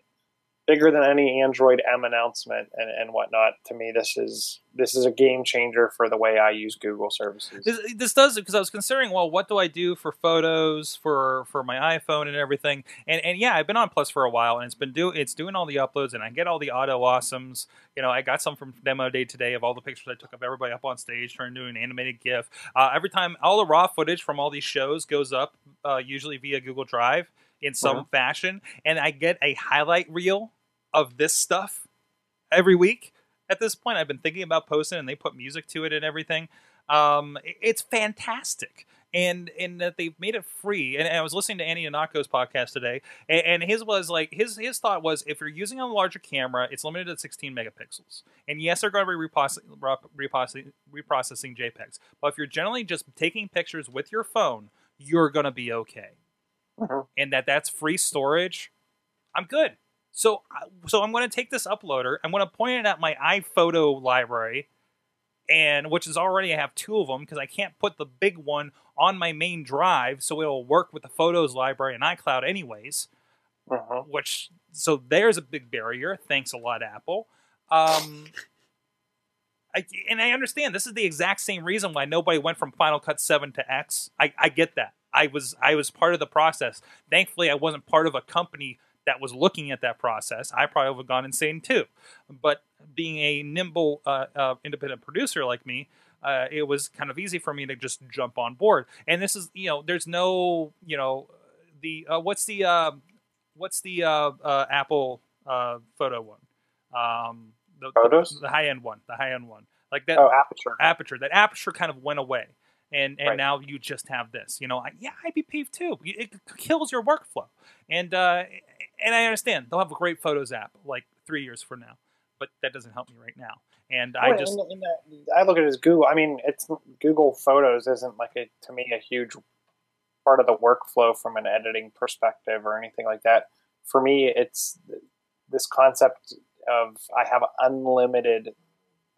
bigger than any Android M announcement and, and whatnot. To me, this is this is a game changer for the way I use Google services. this, this does because I was considering, well, what do I do for photos for for my iPhone and everything? And and yeah, I've been on Plus for a while, and it's been do it's doing all the uploads, and I get all the auto awesomes. You know, I got some from demo day today of all the pictures I took of everybody up on stage, turned into an animated GIF. Uh, every time, all the raw footage from all these shows goes up, uh, usually via Google Drive in some Mhm. fashion, and I get a highlight reel of this stuff every week. At this point, I've been thinking about posting, and they put music to it and everything. Um, it's fantastic, and and that they've made it free. And, and I was listening to Annie Anako's podcast today, and, and his was like his his thought was if you're using a larger camera, it's limited to 16 megapixels. And yes, they're going to be reprocessing, reprocessing, reprocessing JPEGs, but if you're generally just taking pictures with your phone, you're going to be okay. And that that's free storage. I'm good. So so I'm going to take this uploader. I'm going to point it at my iPhoto library, and which is already I have two of them because I can't put the big one on my main drive, so it'll work with the Photos library and iCloud anyways. Mhm. Which so there's a big barrier. Thanks a lot, Apple. Um, I, and I understand this is the exact same reason why nobody went from Final Cut Seven to X. I, I get that. I was I was part of the process. Thankfully, I wasn't part of a company that was looking at that process. I probably would have gone insane too. But being a nimble, uh, uh, independent producer like me, uh, it was kind of easy for me to just jump on board. And this is, you know, there's no, you know, the uh, what's the uh, what's the uh, uh, Apple uh, photo one? Um, the, Photos? the, high end one, the high end one, like that Oh, aperture. aperture. That aperture kind of went away, and and Right. now you just have this. You know, I, yeah, I'd be peeved too. It kills your workflow, and uh, and I understand they'll have a great photos app like three years from now, but that doesn't help me right now. And I just and- and, I look at it as Google. I mean, it's Google Photos isn't like a to me a huge part of the workflow from an editing perspective or anything like that. For me, it's this concept of I have unlimited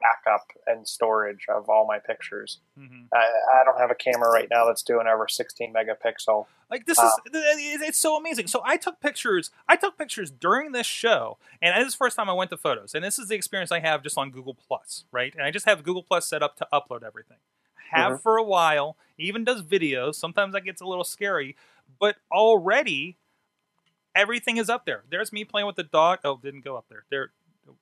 backup and storage of all my pictures. mhm. I, I don't have a camera right now that's doing over 16 megapixel. Like this Uh, is it's so amazing. So I took pictures. I took pictures during this show, and this is the first time I went to photos. And this is the experience I have just on Google Plus, right? And I just have Google Plus set up to upload everything. Have Mhm. for a while. Even does videos. Sometimes that gets a little scary, but already everything is up there. There's me playing with the dog. Oh, didn't go up there. There.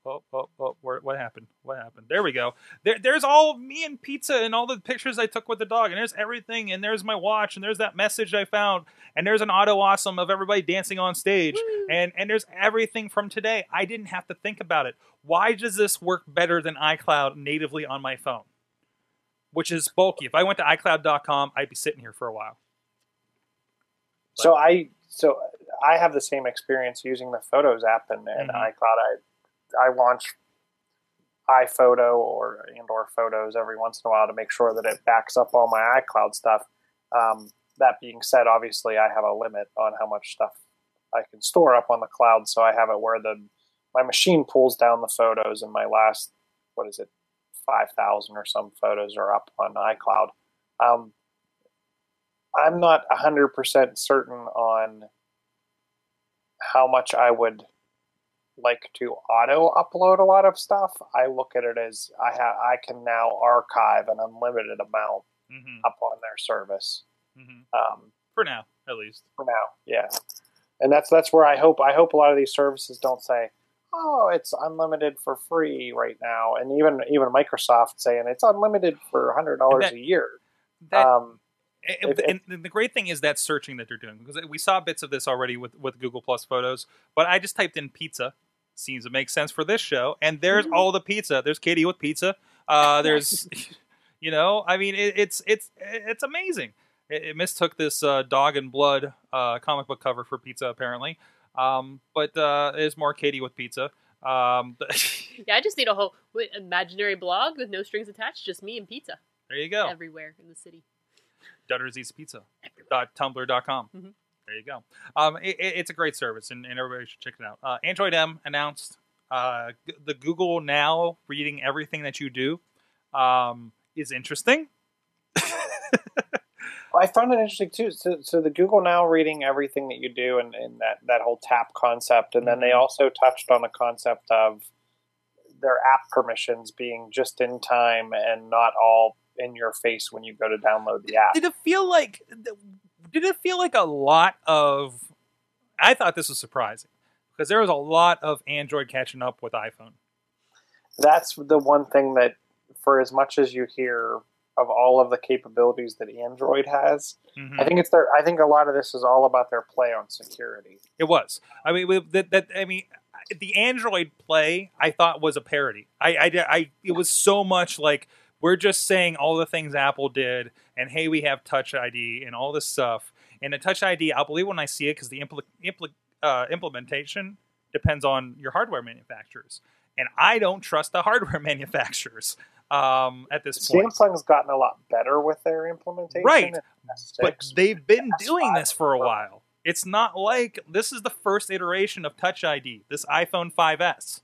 Oh, oh, oh, where, what happened? What happened? There we go. There, there's all me and pizza and all the pictures I took with the dog, and there's everything, and there's my watch, and there's that message I found, and there's an auto awesome of everybody dancing on stage, Woo. and and there's everything from today. I didn't have to think about it. Why does this work better than iCloud natively on my phone? Which is bulky. If I went to iCloud.com, I'd be sitting here for a while. So I so I have the same experience using the Photos app and, and Mhm. iCloud. I I launch iPhoto or and or Photos every once in a while to make sure that it backs up all my iCloud stuff. Um, that being said, obviously I have a limit on how much stuff I can store up on the cloud. So I have it where the my machine pulls down the photos, and my last what is it five thousand or some photos are up on iCloud. Um, I'm not 100% certain on how much I would like to auto upload a lot of stuff, I look at it as I ha- I can now archive an unlimited amount hmm up on their service. hmm Um, For now, at least. for now, yeah, and that's that's where I hope I hope a lot of these services don't say, "Oh, it's unlimited for free right now," and even even Microsoft saying it's unlimited for hundred dollars a year. That, um, if- if- and the great thing is that searching that they're doing because we saw bits of this already with with Google Plus Photos. But I just typed in pizza. Seems to make sense for this show, and there's Mhm. all the pizza. There's Katie with pizza. Uh, there's, you know, I mean, it, it's it's it's amazing. It, it mistook this uh, dog and blood uh, comic book cover for pizza apparently. Um, but uh, there's more Katie with pizza. Um, Yeah, I just need a whole imaginary blog with no strings attached, just me and pizza there you go. everywhere in the city. Dutter's East Pizza. Dot tumblr.com. Mhm. There you go. Um, it, it- it's a great service, and, and everybody should check it out. Uh, Android M announced uh, g- the Google Now reading everything that you do um, is interesting. I found it interesting too. So, so the Google Now reading everything that you do and, and that, that whole tap concept. And then they Mhm. also touched on the concept of their app permissions being just in time and not all in your face when you go to download the app. Did it feel like? Did it feel like a lot of? I thought this was surprising because there was a lot of Android catching up with iPhone. That's the one thing that, for as much as you hear of all of the capabilities that Android has, Mhm. I think it's their. I think a lot of this is all about their play on security. It was. I mean, that, that I mean, the Android Play I thought was a parody. I, I, I, it was so much like we're just saying all the things Apple did, and hey, we have Touch ID and all this stuff. And the Touch ID, I'll believe when I see it because the impl- impl- uh, implementation depends on your hardware manufacturers, and I don't trust the hardware manufacturers um, at this point. Samsung's gotten a lot better with their implementation. Right. but they've been doing this for a while. It's not like this is the first iteration of Touch ID, this iPhone 5S.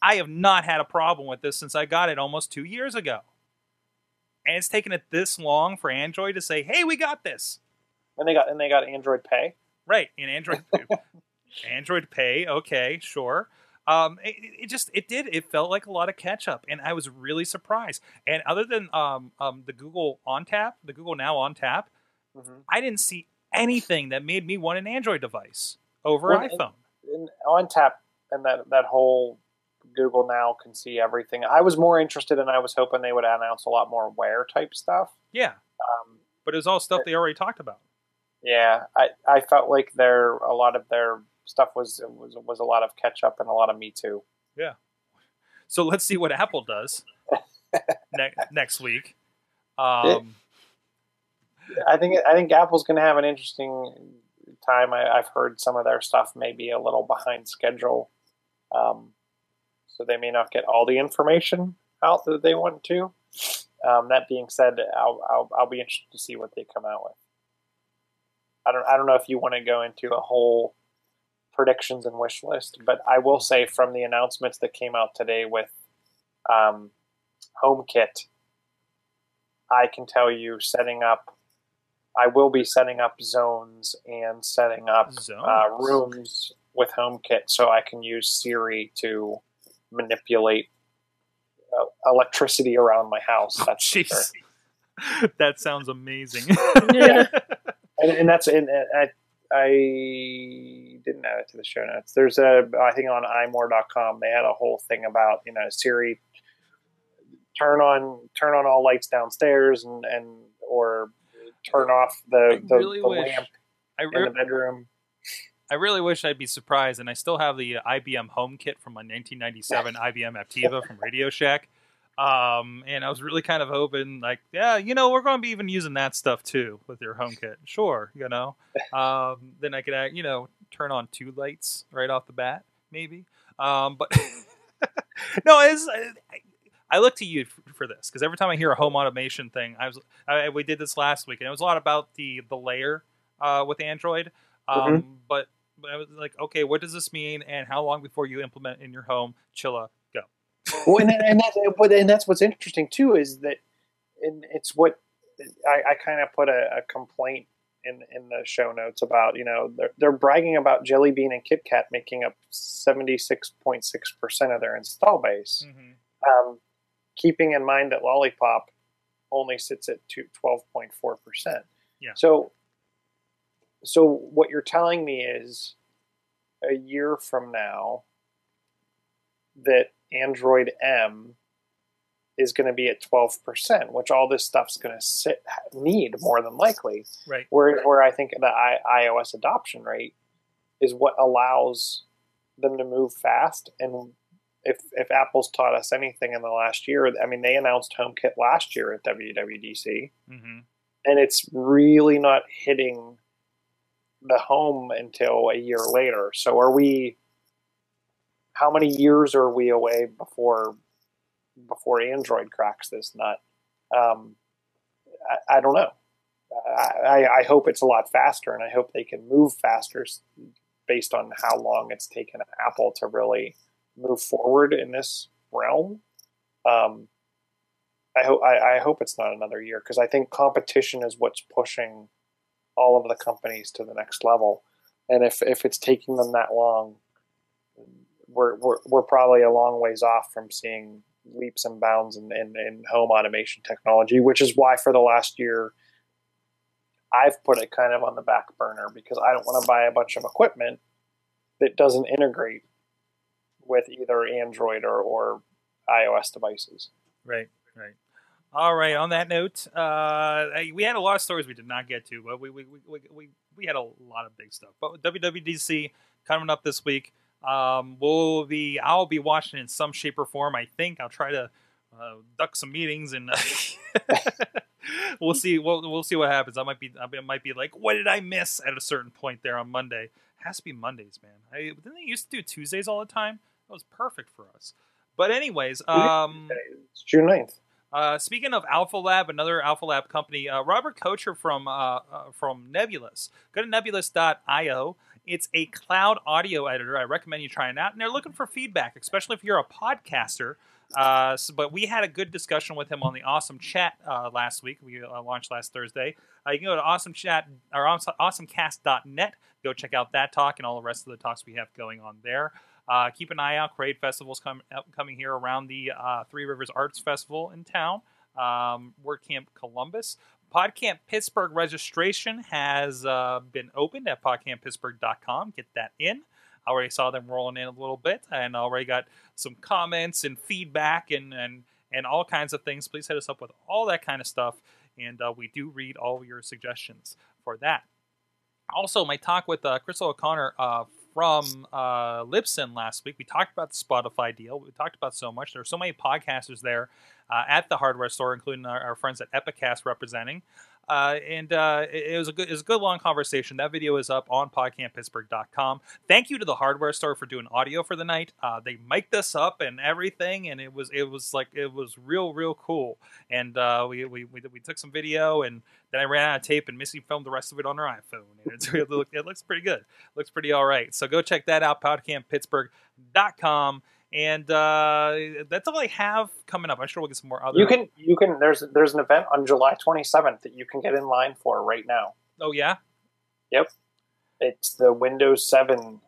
I have not had a problem with this since I got it almost two years ago. And it's taken it this long for Android to say, hey, we got this. And they got and they got Android Pay. Right, in Android Android Pay, okay, sure. Um, it, it just it did it felt like a lot of catch up, and I was really surprised. And other than um, um, the Google on tap, the Google Now on tap, Mm-hmm. I didn't see anything that made me want an Android device over Well, iPhone. And on tap and that that whole Google Now can see everything. I was more interested, and I was hoping they would announce a lot more Wear type stuff. Yeah, Um, but it was all stuff they already talked about. yeah, I, I felt like their a lot of their stuff was was was a lot of catch up and a lot of Me Too. Yeah. So let's see what Apple does ne- next week. Um, I think I think Apple's going to have an interesting time. I, I've heard some of their stuff may be a little behind schedule, um, so they may not get all the information out that they want to. Um, that being said, I'll, I'll I'll be interested to see what they come out with. I don't I don't know if you want to go into a whole predictions and wish list, but I will say from the announcements that came out today with um, HomeKit, I can tell you setting up. I will be setting up zones and setting up uh, rooms with HomeKit, so I can use Siri to manipulate uh, electricity around my house. That's for sure. Jeez, that sounds amazing. Yeah. and, and that's and, and I, I didn't add it to the show notes. There's a I think on imore.com they had a whole thing about you know Siri turn on turn on all lights downstairs and and or turn off the I the, really the wish. lamp I, in the bedroom. I really wish I'd be surprised, and I still have the IBM Home Kit from my 1997 IBM Aptiva from Radio Shack. Um, and I was really kind of hoping, like, yeah, you know, we're going to be even using that stuff too with your home kit. Sure, you know. Um, then I could, uh, you know, turn on two lights right off the bat, maybe. Um, but no, it's. I, I look to you for, this because every time I hear a home automation thing, I was I, we did this last week, and it was a lot about the the layer uh, with Android. Um, But but I was like, okay, what does this mean, and how long before you implement in your home? Chilla, go. well, and, and that's but and that's what's interesting too is that and it's what I, I kind of put a, a complaint in in the show notes about you know they're they're bragging about Jelly Bean and Kit Kat making up seventy six point six percent of their install base, Mhm. um, keeping in mind that Lollipop only sits at twelve point four percent. Yeah. So, so what you're telling me is, a year from now, that Android M is going to be at twelve percent, which all this stuff's going to sit need more than likely. Right. Where where I think the I, iOS adoption rate is what allows them to move fast. And if if Apple's taught us anything in the last year, I mean, they announced HomeKit last year at WWDC, hmm and it's really not hitting the home until a year later. So are we? How many years are we away before before Android cracks this nut? Um, I, I don't know. I, I hope it's a lot faster, and I hope they can move faster based on how long it's taken Apple to really move forward in this realm. Um, I hope I, I hope it's not another year because I think competition is what's pushing all of the companies to the next level, and if if it's taking them that long, we're we're, we're probably a long ways off from seeing leaps and bounds in, in, in home automation technology, which is why for the last year I've put it kind of on the back burner because I don't want to buy a bunch of equipment that doesn't integrate with either Android or, or iOS devices. Right, right. All right. On that note, uh, we had a lot of stories we did not get to, but we we, we, we, we had a lot of big stuff. But WWDC coming up this week, um, we'll be I'll be watching in some shape or form. I think I'll try to uh, duck some meetings and we'll see. We'll we'll see what happens. I might be I might be like, what did I miss at a certain point there on Monday? It has to be Mondays, man. I didn't they used to do Tuesdays all the time. That was perfect for us. But anyways, um. It's June 9th. Uh, speaking of Alpha Lab, another Alpha Lab company, uh, Robert Kocher from uh, uh, from Nebulous. Go to nebulous.io. It's a cloud audio editor. I recommend you try it out. And they're looking for feedback, especially if you're a podcaster. Uh, so- but we had a good discussion with him on the Awesome Chat uh, last week. We launched last Thursday. You can go to Awesome Chat or awesomecast.net. Go check out that talk and all the rest of the talks we have going on there. Uh, keep an eye out. Parade Festival's com- up- coming here around the uh, Three Rivers Arts Festival in town. Um, WordCamp Columbus. PodCamp Pittsburgh registration has uh, been opened at podcamppittsburgh.com. Get that in. I already saw them rolling in a little bit and already got some comments and feedback and, and, and all kinds of things. Please hit us up with all that kind of stuff. And uh, we do read all your suggestions for that. Also, my talk with uh, Crystal O'Connor uh, from uh, Libsyn last week. We talked about the Spotify deal. We talked about so much. There are so many podcasters there uh, at the hardware store, including our, our friends at Epicast representing. Uh, and uh, it, it was a good, it was a good long conversation. That video is up on podcamppittsburgh.com. Thank you to the hardware store for doing audio for the night. Uh, they mic'd us up and everything, and it was it was like it was real real cool. And uh, we, we, we we took some video, and then I ran out of tape, and Missy filmed the rest of it on her iPhone. And it, look, it looks pretty good. looks pretty all right. So go check that out. Podcamppittsburgh.com. And uh, that's all I have coming up. I'm sure we'll get some more other. You can you can there's there's an event on July 27th that you can get in line for right now. Oh yeah. Yep. It's the Windows 7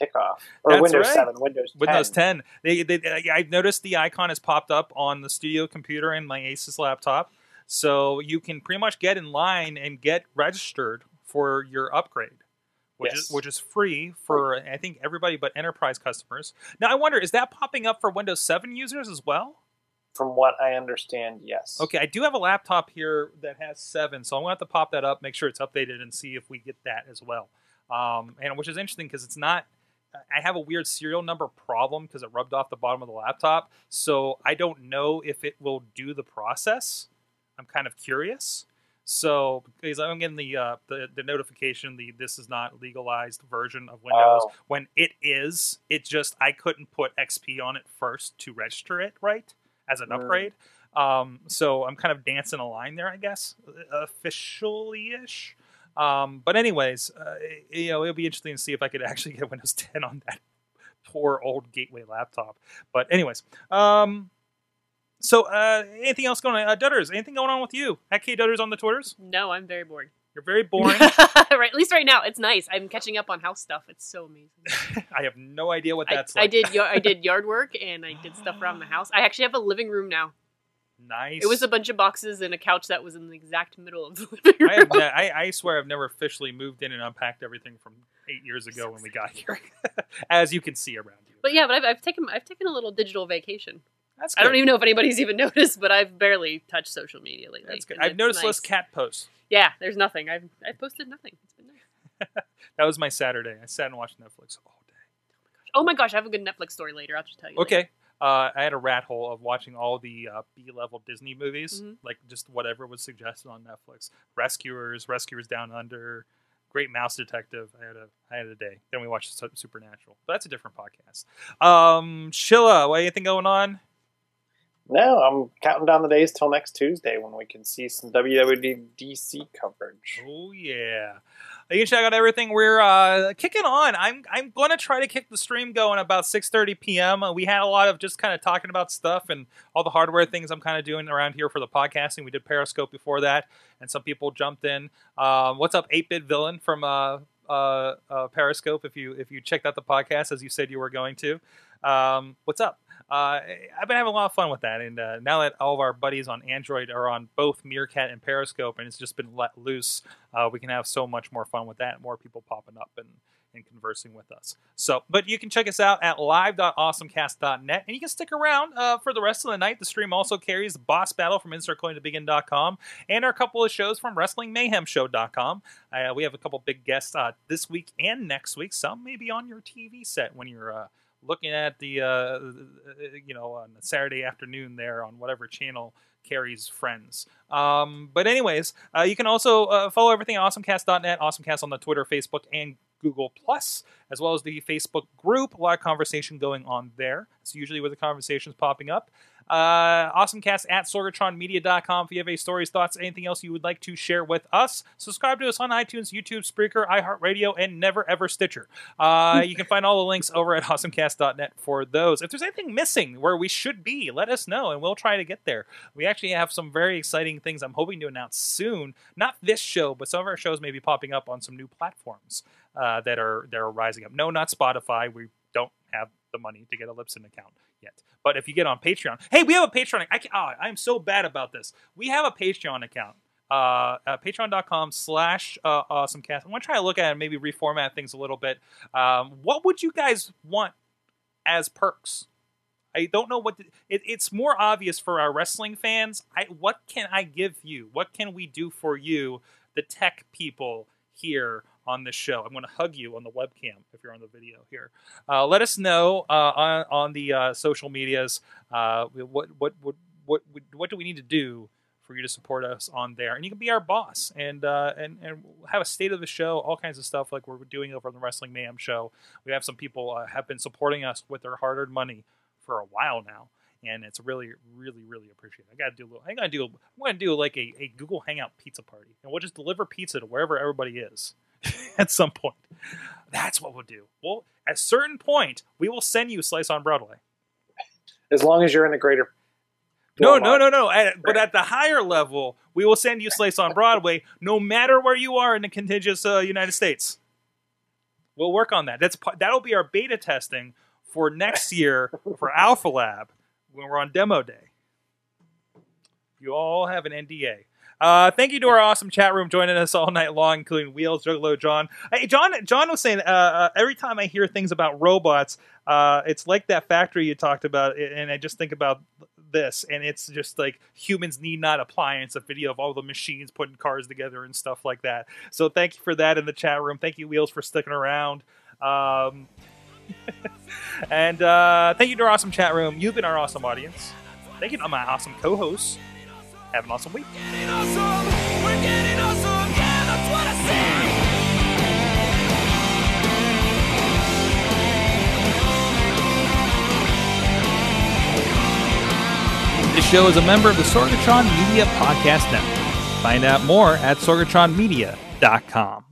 kickoff or That's Windows right. 7, Windows 10. Windows 10. They, they, I've noticed the icon has popped up on the studio computer in my Asus laptop, so you can pretty much get in line and get registered for your upgrade, which is which is free for I think everybody but enterprise customers. Now I wonder, is that popping up for Windows 7 users as well? From what I understand, yes. Okay, I do have a laptop here that has seven, so I'm gonna have to pop that up, make sure it's updated, and see if we get that as well. Um, and which is interesting because it's not. I have a weird serial number problem because it rubbed off the bottom of the laptop, so I don't know if it will do the process. I'm kind of curious. So because I'm getting the uh, the, the notification, the this is not legalized version of Windows. Oh. When it is, it just I couldn't put XP on it first to register it right as an Mm. upgrade. Um, so I'm kind of dancing a line there, I guess, officially ish. Um, but anyways, uh, you know, it'll be interesting to see if I could actually get Windows 10 on that poor old gateway laptop. But anyways, um, so uh, anything else going on? Uh, Dutters, anything going on with you? At K Dutters on the Twitters? No, I'm very bored. You're very boring. right, at least right now, it's nice. I'm catching up on house stuff. It's so amazing. I have no idea what that's I like. I did. y- I did yard work and I did stuff around the house. I actually have a living room now. Nice. It was a bunch of boxes and a couch that was in the exact middle of the living room. I, have I, I swear I've never officially moved in and unpacked everything from eight years ago when we got here, as you can see around you. But yeah, but I've, I've taken I've taken a little digital vacation. That's I don't even know if anybody's even noticed, but I've barely touched social media lately. That's good. I've noticed nice. less cat posts. Yeah, there's nothing. I've I've posted nothing. It's been nice. That was my Saturday. I sat and watched Netflix all day. Oh my gosh, oh my gosh I have a good Netflix story later. I'll just tell you. later. Okay. Uh, I had a rat hole of watching all the uh, B-level Disney movies, Mhm. like just whatever was suggested on Netflix. Rescuers, Rescuers Down Under, Great Mouse Detective. I had a I had a day. Then we watched Supernatural. But that's a different podcast. Um, Shilla, what anything going on? No, I'm counting down the days till next Tuesday when we can see some WWDC coverage. Oh yeah. You can check out everything we're uh, kicking on. I'm I'm going to try to kick the stream going about 6:30 p.m. We had a lot of just kind of talking about stuff and all the hardware things I'm kind of doing around here for the podcasting. We did Periscope before that, and some people jumped in. Um, what's up, 8-bit villain from uh, uh, uh, Periscope? If you if you checked out the podcast as you said you were going to, um, what's up? Uh, I've been having a lot of fun with that, and uh, now that all of our buddies on Android are on both Meerkat and Periscope, and it's just been let loose, uh, we can have so much more fun with that. More people popping up and, and conversing with us. So, but you can check us out at live.awesomecast.net, and you can stick around uh, for the rest of the night. The stream also carries boss battle from InsertCoinToBegin.com and our couple of shows from WrestlingMayhemShow.com. Uh, we have a couple big guests uh, this week and next week. Some may be on your TV set when you're. Uh, looking at the uh, you know on Saturday afternoon there on whatever channel carries friends. Um, but anyways, uh, you can also uh, follow everything at awesomecast.net, awesomecast on the Twitter, Facebook, and Google Plus, as well as the Facebook group. A lot of conversation going on there. It's usually where the conversation's popping up. Uh, awesomecast at sorgatronmedia.com if you have any stories, thoughts, anything else you would like to share with us. Subscribe to us on iTunes, YouTube, Spreaker, iHeartRadio, and Never Ever Stitcher. Uh, you can find all the links over at awesomecast.net for those. If there's anything missing where we should be, let us know and we'll try to get there. We actually have some very exciting things I'm hoping to announce soon. Not this show, but some of our shows may be popping up on some new platforms uh, that are that are rising up. No, not Spotify. We don't have the money to get a Libsyn account yet. But if you get on Patreon, hey, we have a Patreon. I can, oh, I'm so bad about this. We have a Patreon account. Uh, uh, patreon.com slash uh, awesomecast. I'm going to try to look at it and maybe reformat things a little bit. Um, what would you guys want as perks? I don't know what the, it, it's more obvious for our wrestling fans. I what can I give you? What can we do for you, the tech people here on this show? I'm going to hug you on the webcam if you're on the video here. Uh, let us know uh, on on the uh, social medias uh, what what what what what do we need to do for you to support us on there, and you can be our boss and uh, and and have a state of the show, all kinds of stuff like we're doing over on the Wrestling Mayhem show. We have some people uh, have been supporting us with their hard earned money for a while now. And it's really, really, really appreciated. I gotta do a little. I gotta do. I'm gonna do like a, a Google Hangout pizza party, and we'll just deliver pizza to wherever everybody is at some point. That's what we'll do. Well, at a certain point, we will send you Slice on Broadway. As long as you're in the greater. No, no, no, no. At, but at the higher level, we will send you Slice on Broadway, no matter where you are in the contiguous uh, United States. We'll work on that. That's that'll be our beta testing for next year for Alpha Lab when we're on demo day. You all have an NDA. Uh, thank you to our awesome chat room joining us all night long, including Wheels, Juggalo, John. Hey, John, John was saying uh, uh, every time I hear things about robots, uh, it's like that factory you talked about, and I just think about this, and it's just like humans need not appliance. A video of all the machines putting cars together and stuff like that. So thank you for that in the chat room. Thank you, Wheels, for sticking around. Um, and uh, thank you to our awesome chat room. You've been our awesome audience. Thank you to my awesome co-hosts. Have an awesome week. This show is a member of the Sorgatron Media Podcast Network. Find out more at sorgatronmedia.com.